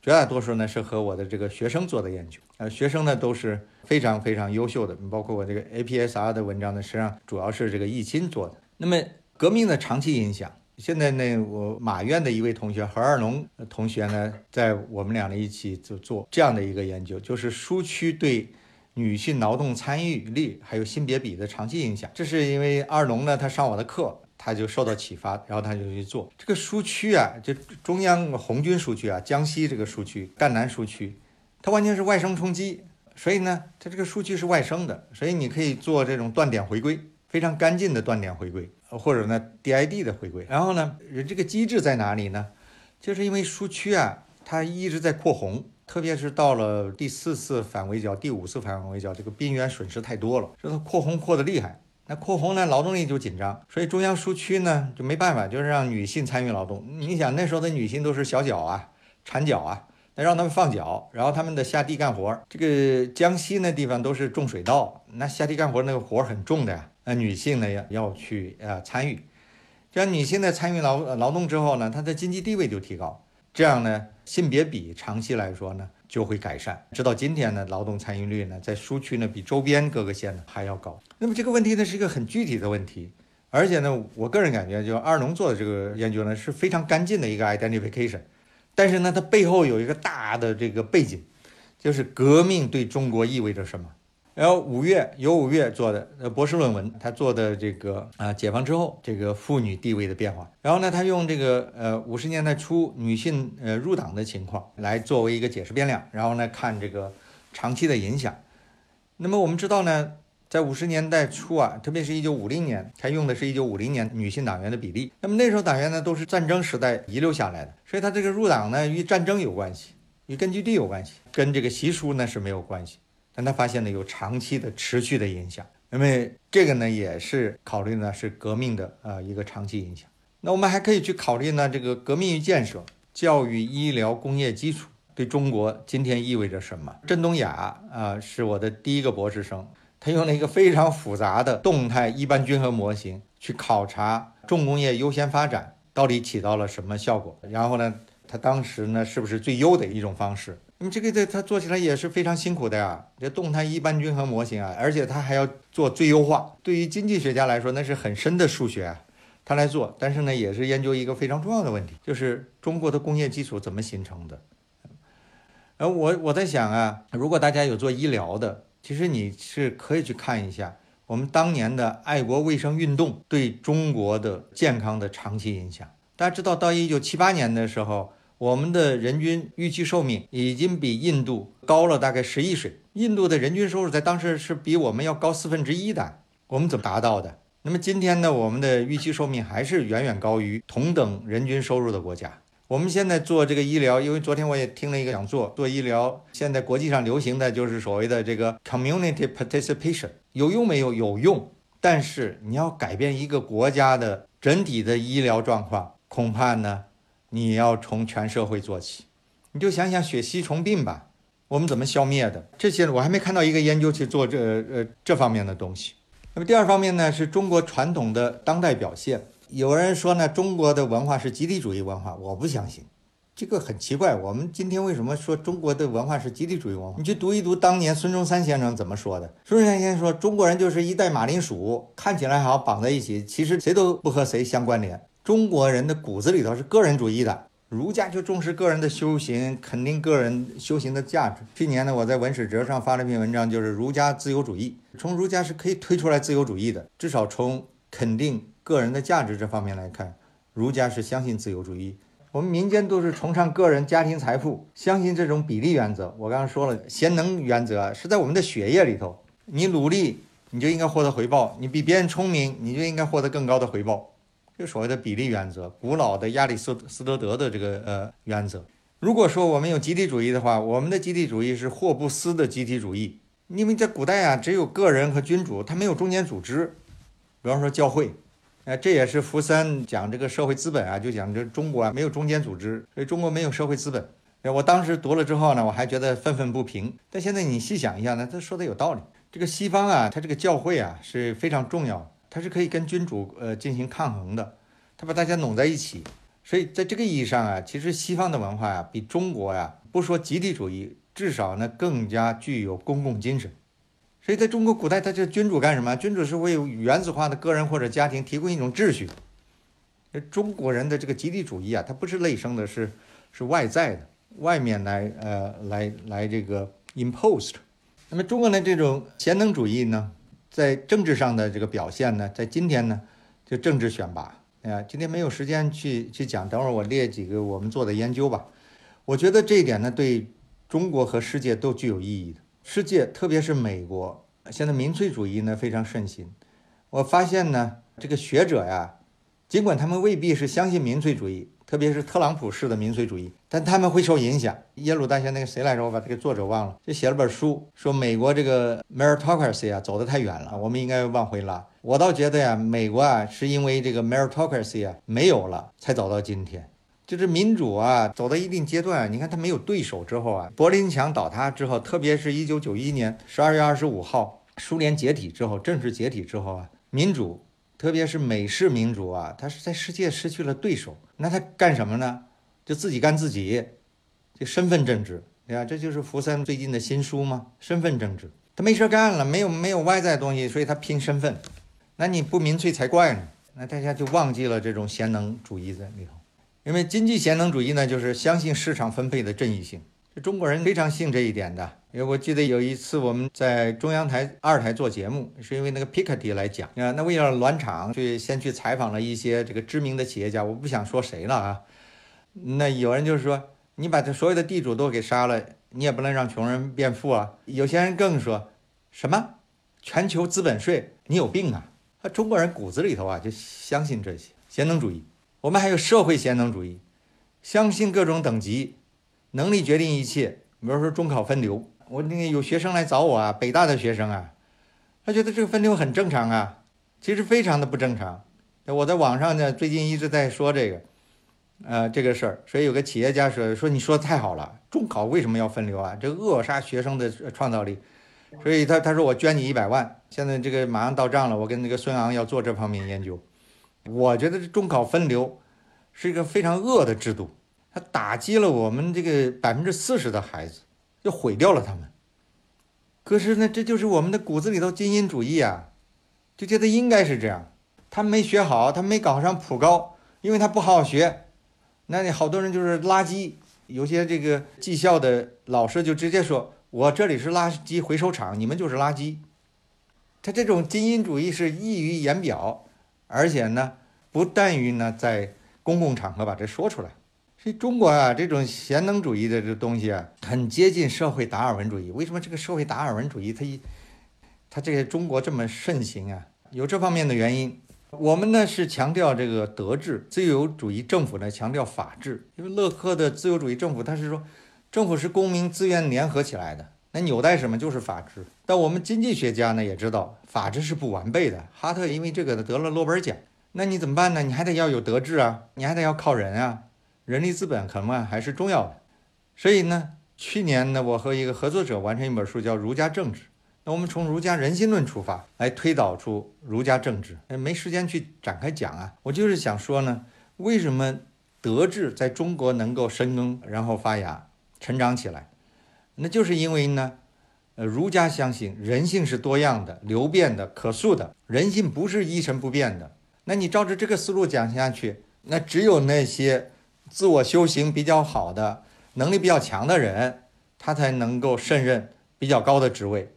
A: 绝大多数呢是和我的这个学生做的研究。呃，学生呢都是非常非常优秀的，包括我这个 APSR 的文章呢，实际上主要是这个易钦做的。那么革命的长期影响，现在呢，我马院的一位同学何二龙同学呢，在我们俩呢一起就做这样的一个研究，就是苏区对。女性劳动参与率还有性别比的长期影响，这是因为二龙呢，他上我的课，他就受到启发，然后他就去做这个苏区啊，就中央红军苏区啊，江西这个苏区赣南苏区，它完全是外生冲击，所以呢，它这个数据是外生的，所以你可以做这种断点回归，非常干净的断点回归，或者呢 DID 的回归。然后呢，人这个机制在哪里呢？就是因为苏区啊，它一直在扩红。特别是到了第四次反围剿、第五次反围剿，这个兵员损失太多了，这个扩红扩得厉害。那扩红呢，劳动力就紧张，所以中央苏区呢就没办法，就是让女性参与劳动。你想那时候的女性都是小脚啊、缠脚啊，那让他们放脚，然后他们的下地干活。这个江西那地方都是种水稻，那下地干活那个活很重的呀。那女性呢要要去呃参与，这样女性在参与劳劳动之后呢，她的经济地位就提高。这样呢，性别比长期来说呢就会改善。直到今天呢，劳动参与率呢在苏区呢比周边各个县呢还要高。那么这个问题呢是一个很具体的问题，而且呢，我个人感觉就二农做的这个研究呢是非常干净的一个 identification，但是呢，它背后有一个大的这个背景，就是革命对中国意味着什么。然后五月由五月做的呃博士论文，他做的这个啊解放之后这个妇女地位的变化。然后呢，他用这个呃五十年代初女性呃入党的情况来作为一个解释变量。然后呢，看这个长期的影响。那么我们知道呢，在五十年代初啊，特别是一九五零年，他用的是一九五零年女性党员的比例。那么那时候党员呢都是战争时代遗留下来的，所以他这个入党呢与战争有关系，与根据地有关系，跟这个习俗呢是没有关系。但他发现呢有长期的持续的影响，因为这个呢也是考虑呢是革命的呃一个长期影响。那我们还可以去考虑呢这个革命与建设、教育、医疗、工业基础对中国今天意味着什么？郑东雅啊是我的第一个博士生，他用了一个非常复杂的动态一般均衡模型去考察重工业优先发展到底起到了什么效果，然后呢他当时呢是不是最优的一种方式？那么这个在他做起来也是非常辛苦的呀，这动态一般均衡模型啊，而且他还要做最优化。对于经济学家来说，那是很深的数学啊，他来做。但是呢，也是研究一个非常重要的问题，就是中国的工业基础怎么形成的。呃，我我在想啊，如果大家有做医疗的，其实你是可以去看一下我们当年的爱国卫生运动对中国的健康的长期影响。大家知道，到一九七八年的时候。我们的人均预期寿命已经比印度高了大概十亿岁。印度的人均收入在当时是比我们要高四分之一的。我们怎么达到的？那么今天呢？我们的预期寿命还是远远高于同等人均收入的国家。我们现在做这个医疗，因为昨天我也听了一个讲座，做医疗现在国际上流行的就是所谓的这个 community participation，有用没有？有用。但是你要改变一个国家的整体的医疗状况，恐怕呢？你要从全社会做起，你就想想血吸虫病吧，我们怎么消灭的？这些我还没看到一个研究去做这呃这方面的东西。那么第二方面呢，是中国传统的当代表现。有人说呢，中国的文化是集体主义文化，我不相信。这个很奇怪，我们今天为什么说中国的文化是集体主义文化？你去读一读当年孙中山先生怎么说的。孙中山先生说，中国人就是一袋马铃薯，看起来好像绑在一起，其实谁都不和谁相关联。中国人的骨子里头是个人主义的，儒家就重视个人的修行，肯定个人修行的价值。去年呢，我在文史哲上发了一篇文章，就是儒家自由主义。从儒家是可以推出来自由主义的，至少从肯定个人的价值这方面来看，儒家是相信自由主义。我们民间都是崇尚个人、家庭、财富，相信这种比例原则。我刚刚说了，贤能原则是在我们的血液里头。你努力，你就应该获得回报；你比别人聪明，你就应该获得更高的回报。就所谓的比例原则，古老的亚里士斯多德的这个呃原则。如果说我们有集体主义的话，我们的集体主义是霍布斯的集体主义，因为在古代啊，只有个人和君主，他没有中间组织，比方说教会。哎，这也是福山讲这个社会资本啊，就讲这中国啊没有中间组织，所以中国没有社会资本。我当时读了之后呢，我还觉得愤愤不平。但现在你细想一下呢，他说的有道理。这个西方啊，他这个教会啊是非常重要，它是可以跟君主呃进行抗衡的，它把大家拢在一起。所以在这个意义上啊，其实西方的文化呀，比中国呀，不说集体主义，至少呢更加具有公共精神。所以，在中国古代，他这君主干什么？君主是为原子化的个人或者家庭提供一种秩序。中国人的这个集体主义啊，它不是内生的，是是外在的，外面来呃来来这个 imposed。那么，中国的这种贤能主义呢，在政治上的这个表现呢，在今天呢，就政治选拔。啊，今天没有时间去去讲，等会儿我列几个我们做的研究吧。我觉得这一点呢，对中国和世界都具有意义的。世界，特别是美国，现在民粹主义呢非常盛行。我发现呢，这个学者呀，尽管他们未必是相信民粹主义，特别是特朗普式的民粹主义，但他们会受影响。耶鲁大学那个谁来着？我把这个作者忘了，就写了本书，说美国这个 meritocracy 啊走得太远了，我们应该往回拉。我倒觉得呀，美国啊是因为这个 meritocracy 啊没有了，才走到今天。就是民主啊，走到一定阶段，你看他没有对手之后啊，柏林墙倒塌之后，特别是一九九一年十二月二十五号，苏联解体之后，正式解体之后啊，民主，特别是美式民主啊，它是在世界失去了对手，那他干什么呢？就自己干自己，就身份政治，对吧？这就是福山最近的新书嘛，身份政治。他没事干了，没有没有外在东西，所以他拼身份。那你不民粹才怪呢。那大家就忘记了这种贤能主义在里头。因为经济贤能主义呢，就是相信市场分配的正义性。中国人非常信这一点的。因为我记得有一次我们在中央台二台做节目，是因为那个 Piketty 来讲啊，那为了暖场，去先去采访了一些这个知名的企业家，我不想说谁了啊。那有人就是说，你把这所有的地主都给杀了，你也不能让穷人变富啊。有些人更说什么全球资本税，你有病啊！中国人骨子里头啊就相信这些贤能主义。我们还有社会贤能主义，相信各种等级，能力决定一切。比如说中考分流，我那个有学生来找我啊，北大的学生啊，他觉得这个分流很正常啊，其实非常的不正常。我在网上呢，最近一直在说这个，呃，这个事儿。所以有个企业家说说你说的太好了，中考为什么要分流啊？这扼杀学生的创造力。所以他他说我捐你一百万，现在这个马上到账了，我跟那个孙昂要做这方面研究。我觉得这中考分流是一个非常恶的制度，他打击了我们这个百分之四十的孩子，就毁掉了他们。可是呢，这就是我们的骨子里头精英主义啊，就觉得应该是这样。他没学好，他没考上普高，因为他不好好学，那你好多人就是垃圾。有些这个技校的老师就直接说：“我这里是垃圾回收厂，你们就是垃圾。”他这种精英主义是溢于言表。而且呢，不但于呢在公共场合把这说出来，所以中国啊这种贤能主义的这东西啊，很接近社会达尔文主义。为什么这个社会达尔文主义它一它这个中国这么盛行啊？有这方面的原因。我们呢是强调这个德治，自由主义政府呢强调法治。因为勒克的自由主义政府，他是说政府是公民自愿联合起来的。那纽带什么？就是法治。但我们经济学家呢也知道，法治是不完备的。哈特因为这个得了诺贝尔奖。那你怎么办呢？你还得要有德治啊，你还得要靠人啊，人力资本可能还是重要的。所以呢，去年呢，我和一个合作者完成一本书，叫《儒家政治》，那我们从儒家人心论出发，来推导出儒家政治。没时间去展开讲啊，我就是想说呢，为什么德治在中国能够生根，然后发芽、成长起来？那就是因为呢，呃，儒家相信人性是多样的、流变的、可塑的，人性不是一成不变的。那你照着这个思路讲下去，那只有那些自我修行比较好的、能力比较强的人，他才能够胜任比较高的职位。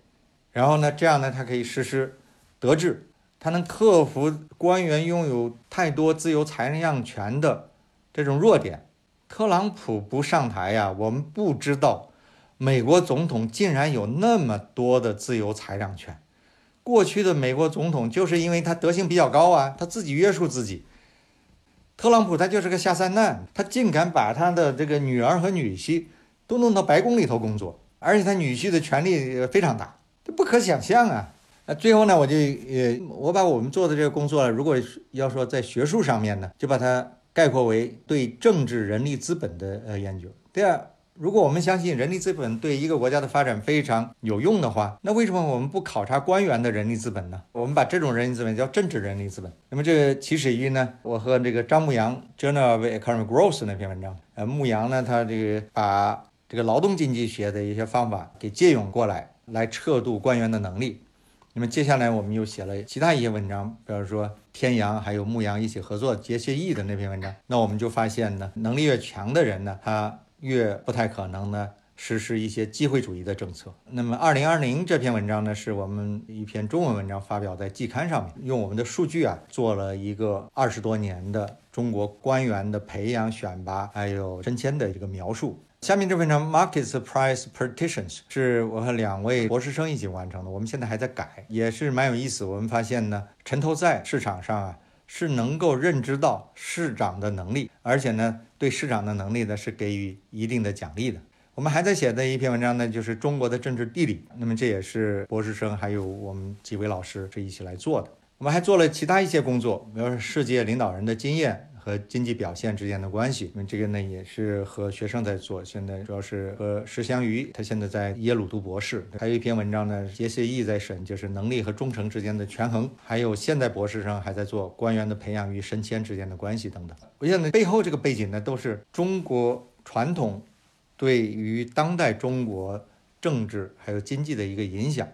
A: 然后呢，这样呢，他可以实施德治，他能克服官员拥有太多自由裁量权的这种弱点。特朗普不上台呀，我们不知道美国总统竟然有那么多的自由裁量权。过去的美国总统就是因为他德行比较高啊，他自己约束自己。特朗普他就是个下三滥，他竟敢把他的这个女儿和女婿都弄到白宫里头工作，而且他女婿的权力非常大。这不可想象啊！那最后呢，我就呃，我把我们做的这个工作，如果要说在学术上面呢，就把它概括为对政治人力资本的呃研究。第二，如果我们相信人力资本对一个国家的发展非常有用的话，那为什么我们不考察官员的人力资本呢？我们把这种人力资本叫政治人力资本。那么这起始于呢，我和这个张牧阳《Journal of Economic Growth》那篇文章。呃，牧阳呢，他这个把这个劳动经济学的一些方法给借用过来。来测度官员的能力。那么接下来我们又写了其他一些文章，比如说天阳还有牧羊一起合作结协议的那篇文章。那我们就发现呢，能力越强的人呢，他越不太可能呢实施一些机会主义的政策。那么二零二零这篇文章呢，是我们一篇中文文章发表在季刊上面，用我们的数据啊做了一个二十多年的中国官员的培养、选拔还有升迁的一个描述。下面这篇章 Markets Price Partitions 是我和两位博士生一起完成的，我们现在还在改，也是蛮有意思。我们发现呢，城投在市场上啊是能够认知到市长的能力，而且呢对市长的能力呢是给予一定的奖励的。我们还在写的一篇文章呢，就是中国的政治地理，那么这也是博士生还有我们几位老师是一起来做的。我们还做了其他一些工作，比如说世界领导人的经验。和经济表现之间的关系，那这个呢也是和学生在做，现在主要是和石祥瑜，他现在在耶鲁读博士，还有一篇文章呢，杰西义在审，就是能力和忠诚之间的权衡，还有现在博士生还在做官员的培养与升迁之间的关系等等。我想呢，背后这个背景呢，都是中国传统对于当代中国政治还有经济的一个影响，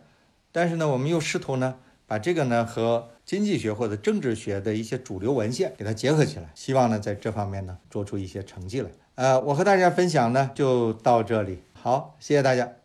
A: 但是呢，我们又试图呢把这个呢和经济学或者政治学的一些主流文献给它结合起来，希望呢在这方面呢做出一些成绩来。呃，我和大家分享呢就到这里，好，谢谢大家。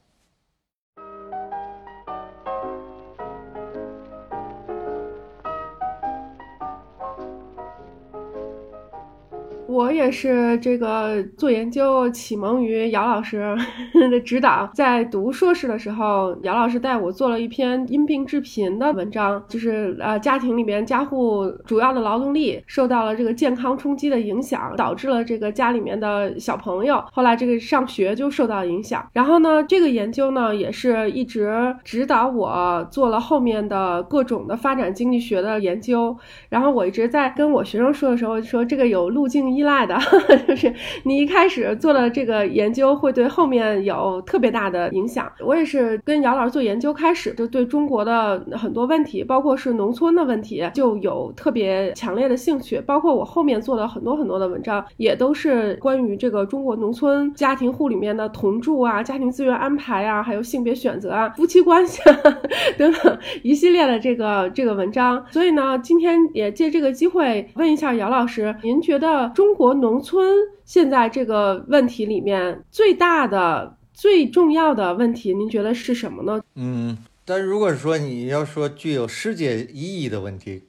C: 我也是这个做研究启蒙于姚老师 的指导，在读硕士的时候，姚老师带我做了一篇因病致贫的文章，就是呃家庭里边家户主要的劳动力受到了这个健康冲击的影响，导致了这个家里面的小朋友后来这个上学就受到影响。然后呢，这个研究呢也是一直指导我做了后面的各种的发展经济学的研究。然后我一直在跟我学生说的时候说，这个有路径依赖的，就是你一开始做的这个研究会对后面有特别大的影响。我也是跟姚老师做研究开始，就对中国的很多问题，包括是农村的问题，就有特别强烈的兴趣。包括我后面做的很多很多的文章，也都是关于这个中国农村家庭户里面的同住啊、家庭资源安排啊、还有性别选择啊、夫妻关系啊 等等一系列的这个这个文章。所以呢，今天也借这个机会问一下姚老师，您觉得中国农村现在这个问题里面最大的、最重要的问题，您觉得是什么呢？
A: 嗯，但如果说你要说具有世界意义的问题，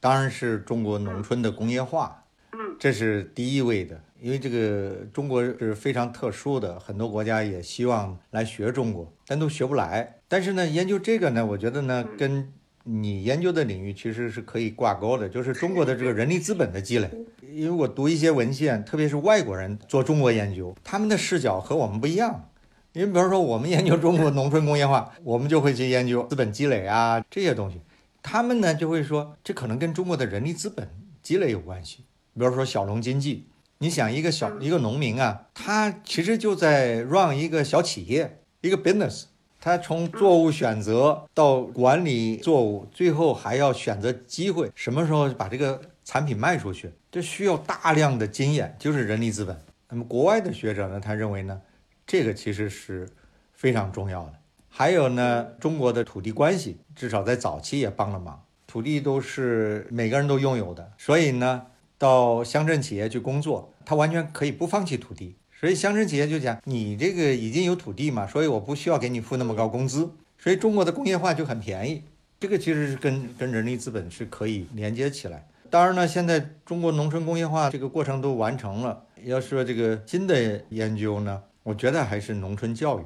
A: 当然是中国农村的工业化，
C: 嗯，
A: 这是第一位的。因为这个中国是非常特殊的，很多国家也希望来学中国，但都学不来。但是呢，研究这个呢，我觉得呢，跟你研究的领域其实是可以挂钩的，就是中国的这个人力资本的积累。因为我读一些文献，特别是外国人做中国研究，他们的视角和我们不一样。你比如说，我们研究中国农村工业化，我们就会去研究资本积累啊这些东西。他们呢就会说，这可能跟中国的人力资本积累有关系。比如说小农经济，你想一个小一个农民啊，他其实就在 run 一个小企业，一个 business。他从作物选择到管理作物，最后还要选择机会，什么时候把这个产品卖出去，这需要大量的经验，就是人力资本。那么国外的学者呢，他认为呢，这个其实是非常重要的。还有呢，中国的土地关系，至少在早期也帮了忙。土地都是每个人都拥有的，所以呢，到乡镇企业去工作，他完全可以不放弃土地。所以乡镇企业就讲，你这个已经有土地嘛，所以我不需要给你付那么高工资。所以中国的工业化就很便宜，这个其实是跟跟人力资本是可以连接起来。当然呢，现在中国农村工业化这个过程都完成了，要说这个新的研究呢，我觉得还是农村教育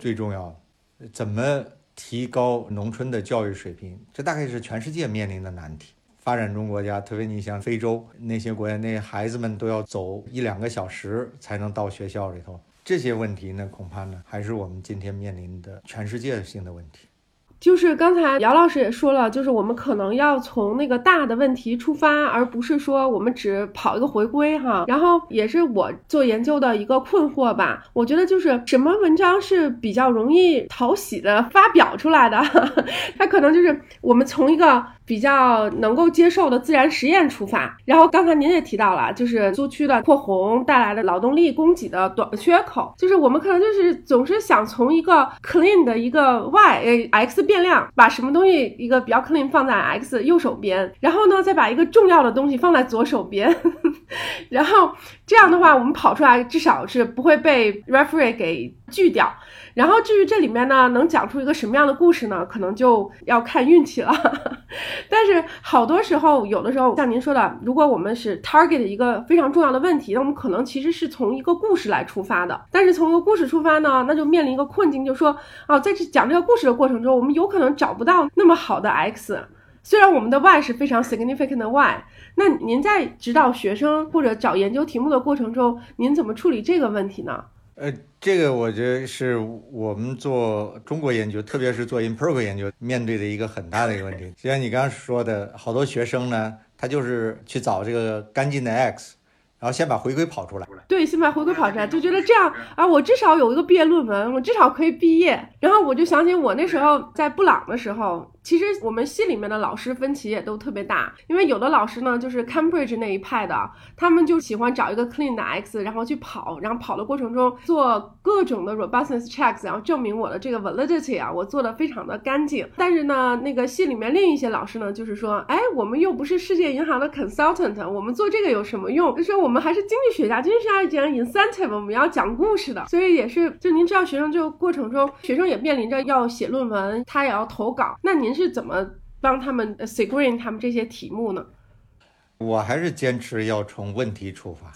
A: 最重要。怎么提高农村的教育水平？这大概是全世界面临的难题。发展中国家，特别你像非洲那些国家，那孩子们都要走一两个小时才能到学校里头。这些问题呢，恐怕呢还是我们今天面临的全世界性的问题。
C: 就是刚才姚老师也说了，就是我们可能要从那个大的问题出发，而不是说我们只跑一个回归哈。然后也是我做研究的一个困惑吧。我觉得就是什么文章是比较容易讨喜的发表出来的，它可能就是我们从一个。比较能够接受的自然实验出发，然后刚才您也提到了，就是租区的扩红带来的劳动力供给的短缺口，就是我们可能就是总是想从一个 clean 的一个 y x 变量，把什么东西一个比较 clean 放在 x 右手边，然后呢再把一个重要的东西放在左手边，然后这样的话，我们跑出来至少是不会被 referee 给拒掉。然后至于这里面呢，能讲出一个什么样的故事呢？可能就要看运气了。但是好多时候，有的时候像您说的，如果我们是 target 一个非常重要的问题，那我们可能其实是从一个故事来出发的。但是从一个故事出发呢，那就面临一个困境，就说啊，在这讲这个故事的过程中，我们有可能找不到那么好的 x，虽然我们的 y 是非常 significant 的 y。那您在指导学生或者找研究题目的过程中，您怎么处理这个问题呢？
A: 呃，这个我觉得是我们做中国研究，特别是做 empirical 研究面对的一个很大的一个问题。就像你刚刚说的，好多学生呢，他就是去找这个干净的 x。然后先把回归跑出来，
C: 对，先把回归跑出来，就觉得这样啊，我至少有一个毕业论文，我至少可以毕业。然后我就想起我那时候在布朗的时候，其实我们系里面的老师分歧也都特别大，因为有的老师呢就是 Cambridge 那一派的，他们就喜欢找一个 clean 的 x，然后去跑，然后跑的过程中做各种的 robustness checks，然后证明我的这个 validity 啊，我做的非常的干净。但是呢，那个系里面另一些老师呢，就是说，哎，我们又不是世界银行的 consultant，我们做这个有什么用？就说我们。我们还是经济学家，经济学家讲 incentive，我们要讲故事的，所以也是，就您知道，学生这个过程中，学生也面临着要写论文，他也要投稿，那您是怎么帮他们 screen 他们这些题目呢？
A: 我还是坚持要从问题出发。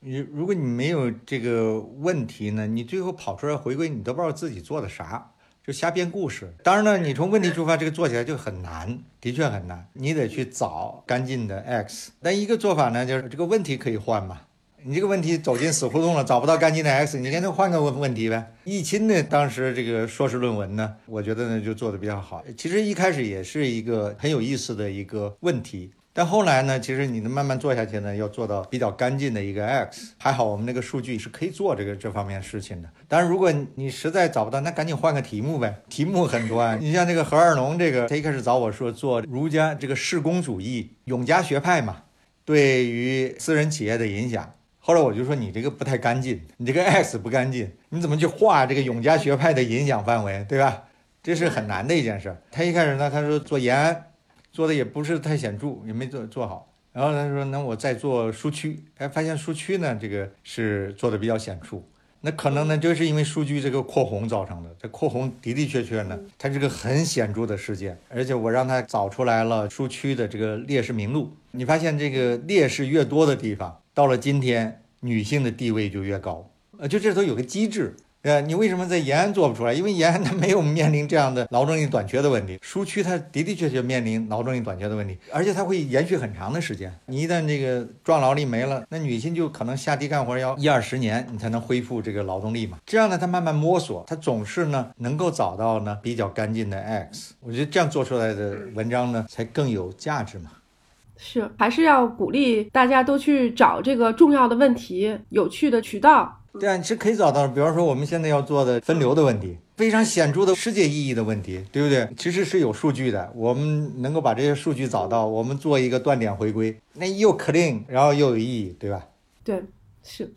A: 你如果你没有这个问题呢，你最后跑出来回归，你都不知道自己做的啥。就瞎编故事，当然呢，你从问题出发，这个做起来就很难，的确很难。你得去找干净的 x。但一个做法呢，就是这个问题可以换嘛。你这个问题走进死胡同了，找不到干净的 x，你干脆换个问问题呗。易钦呢，当时这个硕士论文呢，我觉得呢就做的比较好。其实一开始也是一个很有意思的一个问题。但后来呢，其实你能慢慢做下去呢，要做到比较干净的一个 x。还好我们那个数据是可以做这个这方面事情的。但是如果你实在找不到，那赶紧换个题目呗。题目很多啊，你像那个何二龙这个，他一开始找我说做儒家这个士功主义永嘉学派嘛，对于私人企业的影响。后来我就说你这个不太干净，你这个 x 不干净，你怎么去画这个永嘉学派的影响范围，对吧？这是很难的一件事。他一开始呢，他说做延安。做的也不是太显著，也没做做好。然后他说：“那我再做苏区。”哎，发现苏区呢，这个是做的比较显著。那可能呢，就是因为数据这个扩红造成的。这扩红的的确确呢，它是个很显著的事件。而且我让他找出来了苏区的这个烈士名录。你发现这个烈士越多的地方，到了今天，女性的地位就越高。呃，就这都有个机制。呃，你为什么在延安做不出来？因为延安它没有面临这样的劳动力短缺的问题，苏区它的的确确面临劳动力短缺的问题，而且它会延续很长的时间。你一旦这个壮劳力没了，那女性就可能下地干活要一二十年，你才能恢复这个劳动力嘛。这样呢，她慢慢摸索，她总是呢能够找到呢比较干净的 X。我觉得这样做出来的文章呢才更有价值嘛。
C: 是，还是要鼓励大家都去找这个重要的问题、有趣的渠道。
A: 对啊，你是可以找到。比方说我们现在要做的分流的问题，非常显著的世界意义的问题，对不对？其实是有数据的，我们能够把这些数据找到，我们做一个断点回归，那又 clean，然后又有意义，对吧？
C: 对，是。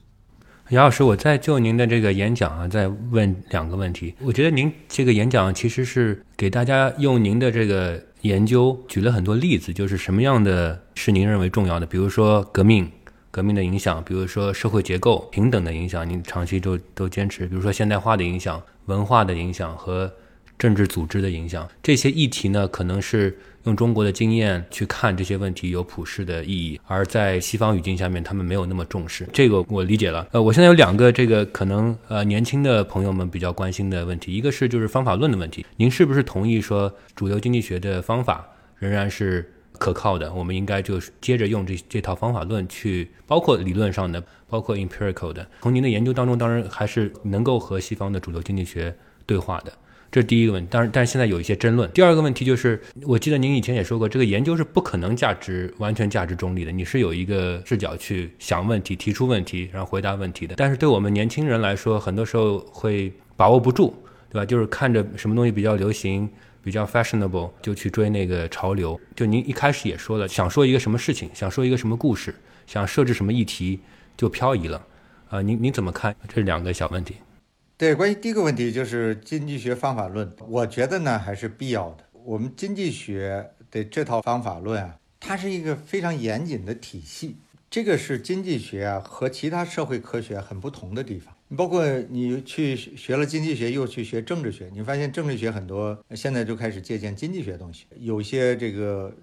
B: 杨老师，我再就您的这个演讲啊，再问两个问题。我觉得您这个演讲其实是给大家用您的这个研究举了很多例子，就是什么样的是您认为重要的，比如说革命、革命的影响，比如说社会结构平等的影响，您长期都都坚持，比如说现代化的影响、文化的影响和政治组织的影响，这些议题呢，可能是。用中国的经验去看这些问题有普世的意义，而在西方语境下面，他们没有那么重视。这个我理解了。呃，我现在有两个这个可能呃年轻的朋友们比较关心的问题，一个是就是方法论的问题。您是不是同意说主流经济学的方法仍然是可靠的？我们应该就是接着用这这套方法论去，包括理论上的，包括 empirical 的。从您的研究当中，当然还是能够和西方的主流经济学对话的。这是第一个问题，当然，但是现在有一些争论。第二个问题就是，我记得您以前也说过，这个研究是不可能价值完全价值中立的，你是有一个视角去想问题、提出问题，然后回答问题的。但是对我们年轻人来说，很多时候会把握不住，对吧？就是看着什么东西比较流行、比较 fashionable，就去追那个潮流。就您一开始也说了，想说一个什么事情，想说一个什么故事，想设置什么议题，就漂移了。啊，您您怎么看这两个小问题？
A: 对，关于第一个问题，就是经济学方法论，我觉得呢还是必要的。我们经济学的这套方法论啊，它是一个非常严谨的体系，这个是经济学啊和其他社会科学很不同的地方。包括你去学了经济学，又去学政治学，你发现政治学很多现在就开始借鉴经济学东西，有些这个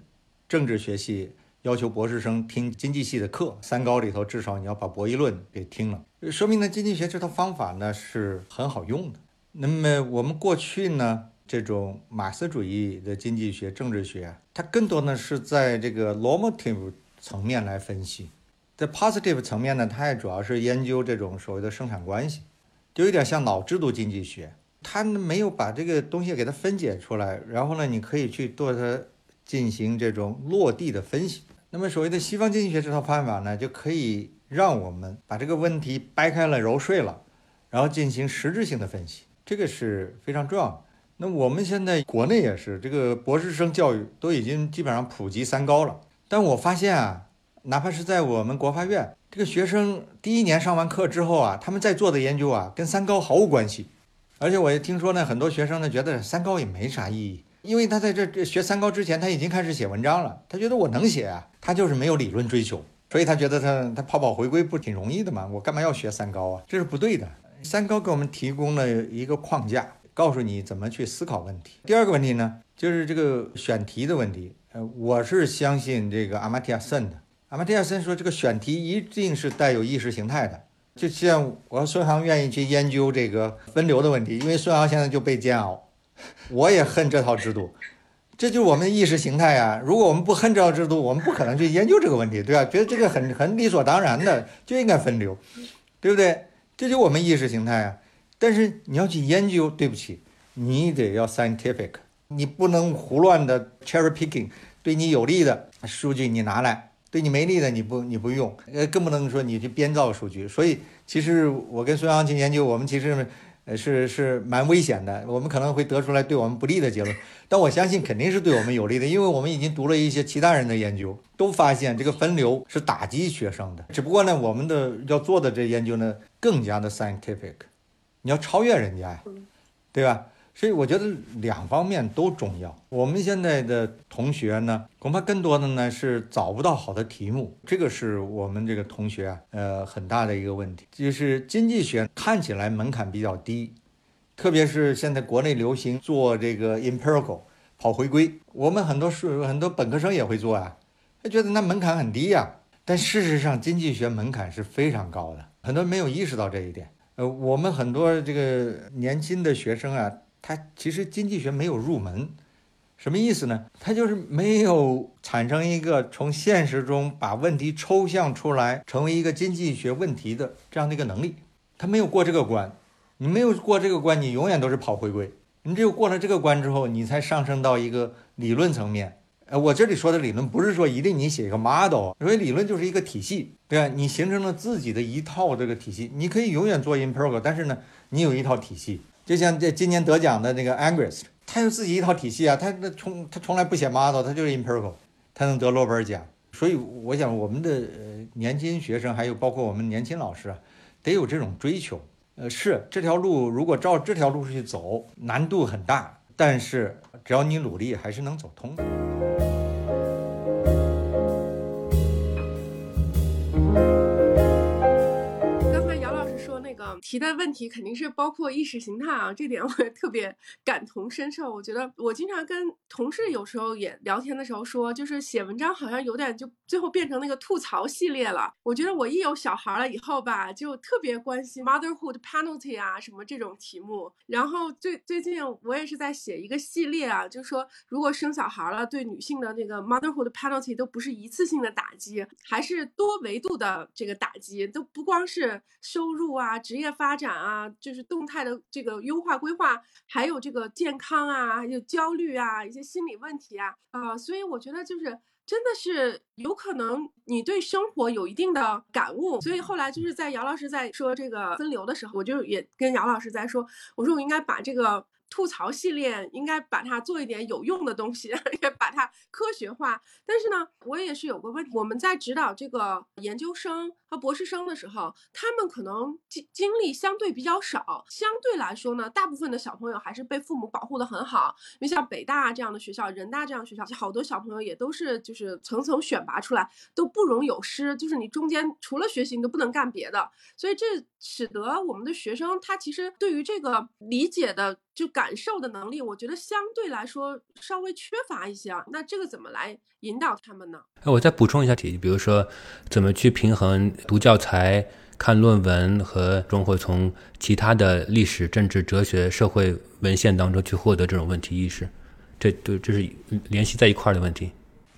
A: 政治学系。要求博士生听经济系的课，三高里头至少你要把博弈论给听了，说明呢经济学这套方法呢是很好用的。那么我们过去呢这种马克思主义的经济学、政治学，它更多呢是在这个 normative 层面来分析，在 positive 层面呢，它也主要是研究这种所谓的生产关系，就有点像脑制度经济学，它没有把这个东西给它分解出来，然后呢你可以去做它进行这种落地的分析。那么所谓的西方经济学这套方法呢，就可以让我们把这个问题掰开了揉碎了，然后进行实质性的分析，这个是非常重要的。那我们现在国内也是，这个博士生教育都已经基本上普及三高了。但我发现啊，哪怕是在我们国发院，这个学生第一年上完课之后啊，他们在做的研究啊，跟三高毫无关系。而且我也听说呢，很多学生呢觉得三高也没啥意义。因为他在这这学三高之前，他已经开始写文章了。他觉得我能写啊，他就是没有理论追求，所以他觉得他他跑跑回归不挺容易的吗？我干嘛要学三高啊？这是不对的。三高给我们提供了一个框架，告诉你怎么去思考问题。第二个问题呢，就是这个选题的问题。呃，我是相信这个阿马蒂亚森的。阿马蒂亚森说，这个选题一定是带有意识形态的。就像我和孙航愿意去研究这个分流的问题，因为孙航现在就被煎熬。我也恨这套制度，这就是我们的意识形态啊！如果我们不恨这套制度，我们不可能去研究这个问题，对吧？觉得这个很很理所当然的，就应该分流，对不对？这就我们意识形态啊！但是你要去研究，对不起，你得要 scientific，你不能胡乱的 cherry picking，对你有利的数据你拿来，对你没利的你不你不用，呃，更不能说你去编造数据。所以，其实我跟孙杨去研究，我们其实。呃，是是蛮危险的，我们可能会得出来对我们不利的结论，但我相信肯定是对我们有利的，因为我们已经读了一些其他人的研究，都发现这个分流是打击学生的。只不过呢，我们的要做的这研究呢，更加的 scientific，你要超越人家呀，对吧？所以我觉得两方面都重要。我们现在的同学呢，恐怕更多的呢是找不到好的题目，这个是我们这个同学啊，呃，很大的一个问题。就是经济学看起来门槛比较低，特别是现在国内流行做这个 empirical 跑回归，我们很多数很多本科生也会做啊，他觉得那门槛很低呀。但事实上，经济学门槛是非常高的，很多人没有意识到这一点。呃，我们很多这个年轻的学生啊。他其实经济学没有入门，什么意思呢？他就是没有产生一个从现实中把问题抽象出来，成为一个经济学问题的这样的一个能力。他没有过这个关，你没有过这个关，你永远都是跑回归。你只有过了这个关之后，你才上升到一个理论层面，呃，我这里说的理论不是说一定你写一个 model，所以理论就是一个体系，对吧？你形成了自己的一套这个体系，你可以永远做 empirical，但是呢，你有一套体系。就像这今年得奖的那个 angris 他有自己一套体系啊，他那从他从来不写 model，他就是 empirical，他能得诺贝尔奖。所以我想我们的呃年轻学生，还有包括我们年轻老师啊，得有这种追求。呃，是这条路如果照这条路去走，难度很大，但是只要你努力，还是能走通的。
C: 提的问题肯定是包括意识形态啊，这点我也特别感同身受。我觉得我经常跟同事有时候也聊天的时候说，就是写文章好像有点就最后变成那个吐槽系列了。我觉得我一有小孩了以后吧，就特别关心 motherhood penalty 啊什么这种题目。然后最最近我也是在写一个系列啊，就是说如果生小孩了，对女性的那个 motherhood penalty 都不是一次性的打击，还是多维度的这个打击，都不光是收入啊、职业。发展啊，就是动态的这个优化规划，还有这个健康啊，还有焦虑啊，一些心理问题啊，啊，所以我觉得就是真的是有可能你对生活有一定的感悟，所以后来就是在姚老师在说这个分流的时候，我就也跟姚老师在说，我说我应该把这个。吐槽系列应该把它做一点有用的东西，也把它科学化。但是呢，我也是有个问题，我们在指导这个研究生和博士生的时候，他们可能经经历相对比较少，相对来说呢，大部分的小朋友还是被父母保护的很好。因为像北大这样的学校、人大这样学校，好多小朋友也都是就是层层选拔出来，都不容有失。就是你中间除了学习，你都不能干别的。所以这使得我们的学生他其实对于这个理解的。就感受的能力，我觉得相对来说稍微缺乏一些啊。那这个怎么来引导他们呢？
B: 哎，我再补充一下题，比如说怎么去平衡读教材、看论文和中或从其他的历史、政治、哲学、社会文献当中去获得这种问题意识，这对这是联系在一块儿的问题。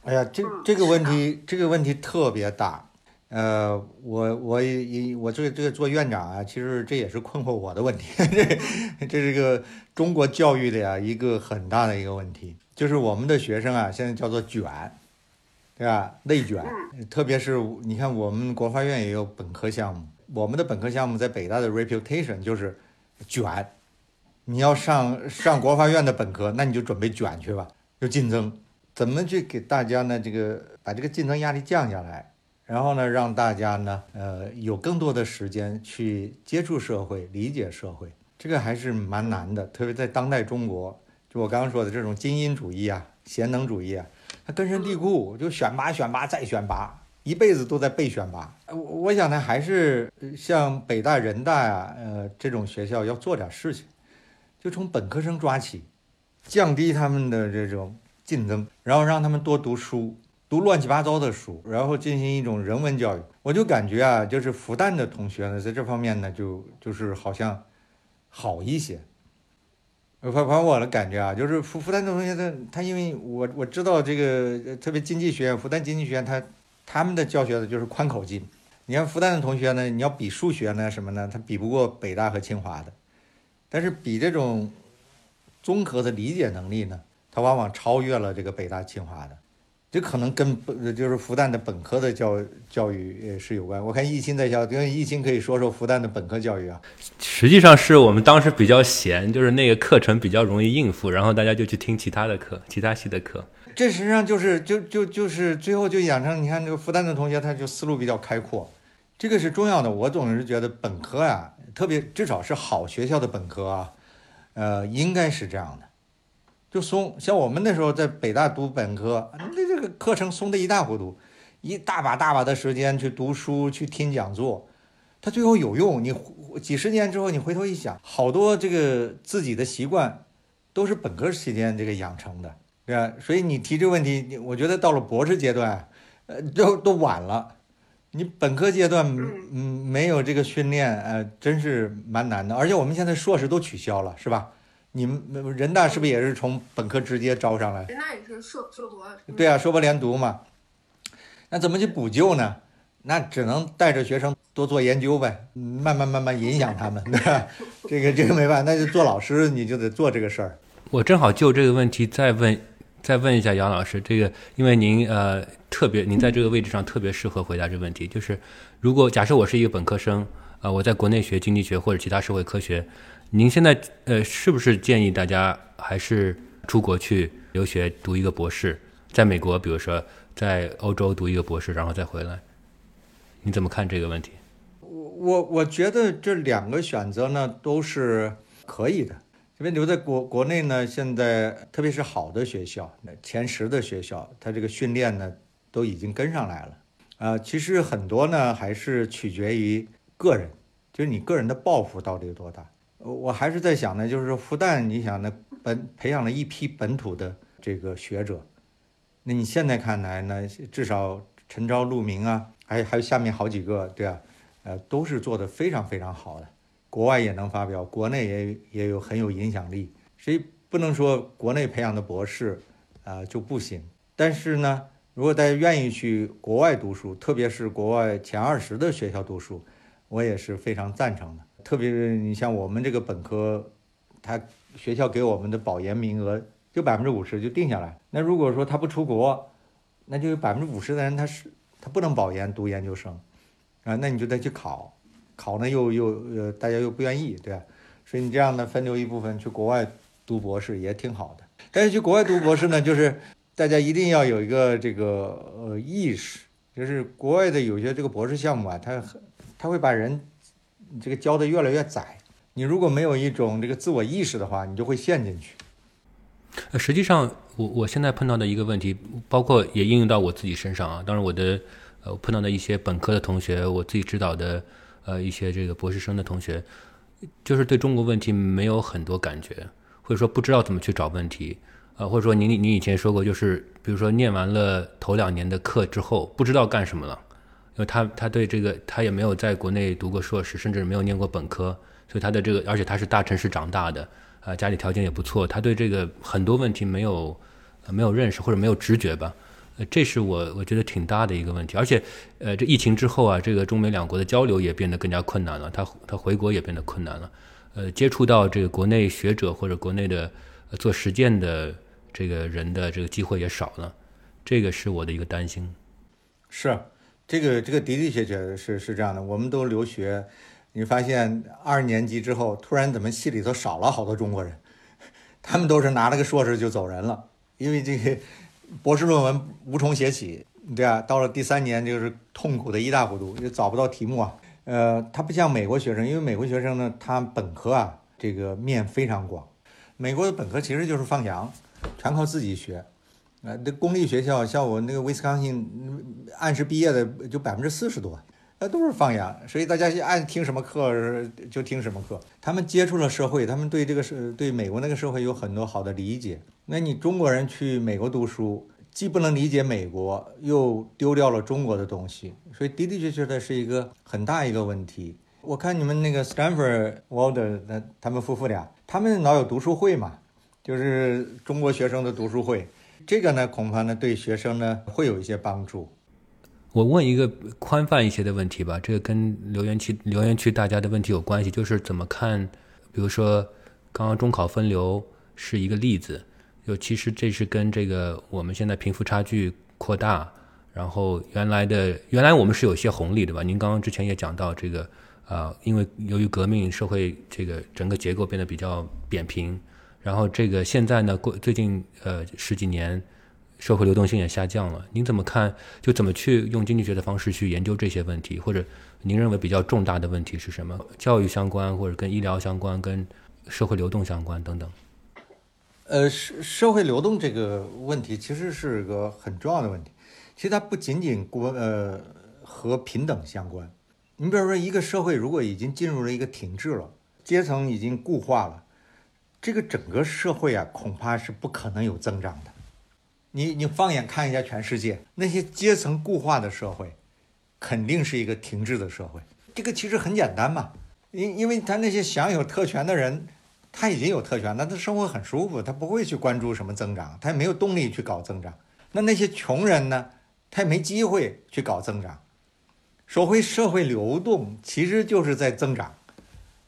A: 哎呀，这这个问题这个问题特别大。呃，我我也我这个这个做院长啊，其实这也是困惑我的问题。这 这是个中国教育的呀一个很大的一个问题，就是我们的学生啊，现在叫做卷，对吧？内卷，特别是你看我们国发院也有本科项目，我们的本科项目在北大的 reputation 就是卷。你要上上国发院的本科，那你就准备卷去吧，就竞争，怎么去给大家呢？这个把这个竞争压力降下来。然后呢，让大家呢，呃，有更多的时间去接触社会、理解社会，这个还是蛮难的。特别在当代中国，就我刚刚说的这种精英主义啊、贤能主义啊，根深蒂固，就选拔、选拔再选拔，一辈子都在被选拔。我我想呢，还是像北大、人大啊，呃，这种学校要做点事情，就从本科生抓起，降低他们的这种竞争，然后让他们多读书。读乱七八糟的书，然后进行一种人文教育，我就感觉啊，就是复旦的同学呢，在这方面呢，就就是好像好一些。反反正我的感觉啊，就是复复旦的同学他他因为我我知道这个特别经济学院，复旦经济学院他他们的教学的就是宽口径。你看复旦的同学呢，你要比数学呢什么呢，他比不过北大和清华的，但是比这种综合的理解能力呢，他往往超越了这个北大清华的。这可能跟本就是复旦的本科的教教育也是有关。我看疫情在校，因为疫情可以说说复旦的本科教育啊。
B: 实际上是我们当时比较闲，就是那个课程比较容易应付，然后大家就去听其他的课，其他系的课。
A: 这实际上就是就就就是最后就养成，你看这个复旦的同学，他就思路比较开阔，这个是重要的。我总是觉得本科啊，特别至少是好学校的本科啊，呃，应该是这样的。就松，像我们那时候在北大读本科，那这个课程松的一塌糊涂，一大把大把的时间去读书去听讲座，它最后有用。你几十年之后你回头一想，好多这个自己的习惯都是本科期间这个养成的，对吧？所以你提这个问题，我觉得到了博士阶段，呃，都都晚了。你本科阶段嗯没有这个训练，呃，真是蛮难的。而且我们现在硕士都取消了，是吧？你们人大是不是也是从本科直接招上来？
C: 人大也是硕硕博。
A: 对啊，硕博连读嘛。那怎么去补救呢？那只能带着学生多做研究呗，慢慢慢慢影响他们，对吧？这个这个没办法，那就做老师你就得做这个事儿。
B: 我正好就这个问题再问再问一下杨老师，这个因为您呃特别，您在这个位置上特别适合回答这个问题。就是如果假设我是一个本科生，呃，我在国内学经济学或者其他社会科学，您现在呃是不是建议大家还是出国去留学读一个博士，在美国，比如说在欧洲读一个博士，然后再回来？你怎么看这个问题？
A: 我我我觉得这两个选择呢都是可以的。因为留在国国内呢，现在特别是好的学校，前十的学校，它这个训练呢都已经跟上来了。啊，其实很多呢还是取决于个人，就是你个人的抱负到底有多大。我还是在想呢，就是复旦，你想呢本培养了一批本土的这个学者，那你现在看来呢，至少陈昭、陆明啊，还还有下面好几个，对啊，呃，都是做的非常非常好的。国外也能发表，国内也也有很有影响力，所以不能说国内培养的博士，啊就不行。但是呢，如果大家愿意去国外读书，特别是国外前二十的学校读书，我也是非常赞成的。特别是你像我们这个本科，他学校给我们的保研名额就百分之五十就定下来。那如果说他不出国，那就有百分之五十的人他是他不能保研读研究生，啊，那你就得去考。考呢又又呃大家又不愿意，对吧？所以你这样呢分流一部分去国外读博士也挺好的。但是去国外读博士呢，就是大家一定要有一个这个呃意识，就是国外的有些这个博士项目啊，他很他会把人你这个教的越来越窄。你如果没有一种这个自我意识的话，你就会陷进去。
B: 呃，实际上我我现在碰到的一个问题，包括也应用到我自己身上啊。当然我的呃碰到的一些本科的同学，我自己指导的。呃，一些这个博士生的同学，就是对中国问题没有很多感觉，或者说不知道怎么去找问题，呃，或者说您您以前说过，就是比如说念完了头两年的课之后，不知道干什么了，为他他对这个他也没有在国内读过硕士，甚至没有念过本科，所以他的这个，而且他是大城市长大的，啊，家里条件也不错，他对这个很多问题没有没有认识或者没有直觉吧。呃这是我我觉得挺大的一个问题，而且，呃，这疫情之后啊，这个中美两国的交流也变得更加困难了，他他回国也变得困难了，呃，接触到这个国内学者或者国内的做实践的这个人的这个机会也少了，这个是我的一个担心。
A: 是，这个这个的的确确是是这样的，我们都留学，你发现二年级之后，突然怎么系里头少了好多中国人，他们都是拿了个硕士就走人了，因为这个。博士论文无从写起，对啊，到了第三年就是痛苦的一塌糊涂，也找不到题目啊。呃，他不像美国学生，因为美国学生呢，他本科啊，这个面非常广。美国的本科其实就是放羊，全靠自己学。啊，这公立学校像我那个威斯康星，按时毕业的就百分之四十多，那都是放羊，所以大家爱听什么课就听什么课。他们接触了社会，他们对这个社对美国那个社会有很多好的理解。那你中国人去美国读书，既不能理解美国，又丢掉了中国的东西，所以的的确确的是一个很大一个问题。我看你们那个 Stanford Walder 那他们夫妇俩，他们老有读书会嘛，就是中国学生的读书会，这个呢恐怕呢对学生呢会有一些帮助。
B: 我问一个宽泛一些的问题吧，这个跟留言区留言区大家的问题有关系，就是怎么看，比如说刚刚中考分流是一个例子。就其实这是跟这个我们现在贫富差距扩大，然后原来的原来我们是有些红利的吧？您刚刚之前也讲到这个，啊，因为由于革命，社会这个整个结构变得比较扁平，然后这个现在呢，过最近呃十几年，社会流动性也下降了。您怎么看？就怎么去用经济学的方式去研究这些问题？或者您认为比较重大的问题是什么？教育相关，或者跟医疗相关，跟社会流动相关等等？
A: 呃，社社会流动这个问题其实是个很重要的问题。其实它不仅仅国呃和平等相关。你比如说，一个社会如果已经进入了一个停滞了，阶层已经固化了，这个整个社会啊，恐怕是不可能有增长的。你你放眼看一下全世界，那些阶层固化的社会，肯定是一个停滞的社会。这个其实很简单嘛，因因为他那些享有特权的人。他已经有特权，那他生活很舒服，他不会去关注什么增长，他也没有动力去搞增长。那那些穷人呢？他也没机会去搞增长。说回社会流动，其实就是在增长。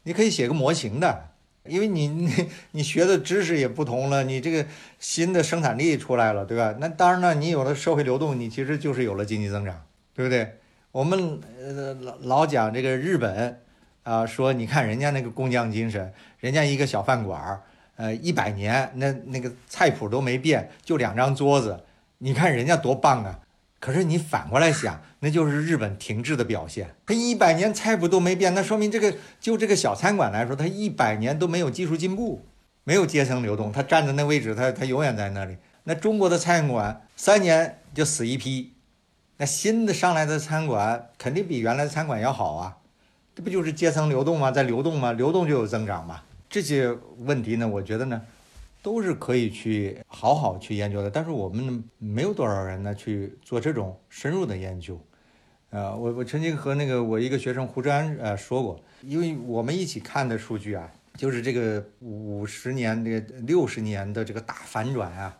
A: 你可以写个模型的，因为你你 你学的知识也不同了，你这个新的生产力出来了，对吧？那当然了，你有了社会流动，你其实就是有了经济增长，对不对？我们呃老老讲这个日本啊，说你看人家那个工匠精神，人家一个小饭馆儿，呃，一百年那那个菜谱都没变，就两张桌子，你看人家多棒啊！可是你反过来想，那就是日本停滞的表现。它一百年菜谱都没变，那说明这个就这个小餐馆来说，它一百年都没有技术进步，没有阶层流动，它站在那位置，它它永远在那里。那中国的餐馆三年就死一批，那新的上来的餐馆肯定比原来的餐馆要好啊，这不就是阶层流动吗？在流动吗？流动就有增长嘛。这些问题呢，我觉得呢。都是可以去好好去研究的，但是我们没有多少人呢去做这种深入的研究。呃，我我曾经和那个我一个学生胡志安呃说过，因为我们一起看的数据啊，就是这个五十年这个六十年的这个大反转啊，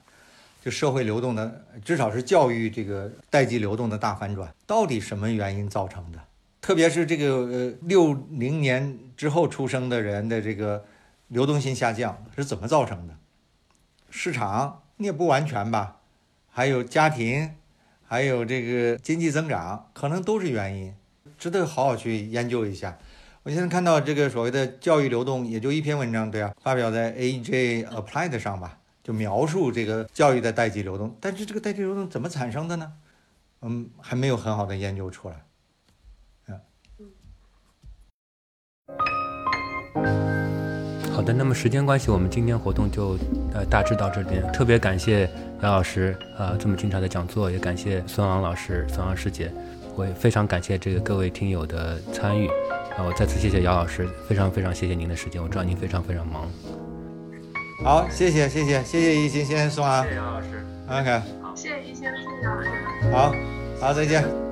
A: 就社会流动的，至少是教育这个代际流动的大反转，到底什么原因造成的？特别是这个呃六零年之后出生的人的这个流动性下降是怎么造成的？市场你也不完全吧，还有家庭，还有这个经济增长，可能都是原因，值得好好去研究一下。我现在看到这个所谓的教育流动，也就一篇文章，对啊，发表在 AJ Applied 上吧，就描述这个教育的代际流动。但是这个代际流动怎么产生的呢？嗯，还没有很好的研究出来。
B: 嗯。好的，那么时间关系，我们今天活动就呃大致到这边。特别感谢姚老师呃这么精彩的讲座，也感谢孙昂老师、孙昂师姐，我也非常感谢这个各位听友的参与啊！我再次谢谢姚老师，非常非常谢谢您的时间，我知道您非常非常忙。
A: 好，谢谢谢谢谢谢一心，谢谢孙昂，
B: 谢谢姚老师
A: ，OK，
C: 好，谢谢一心，谢谢姚老师，
A: 好，好，再见。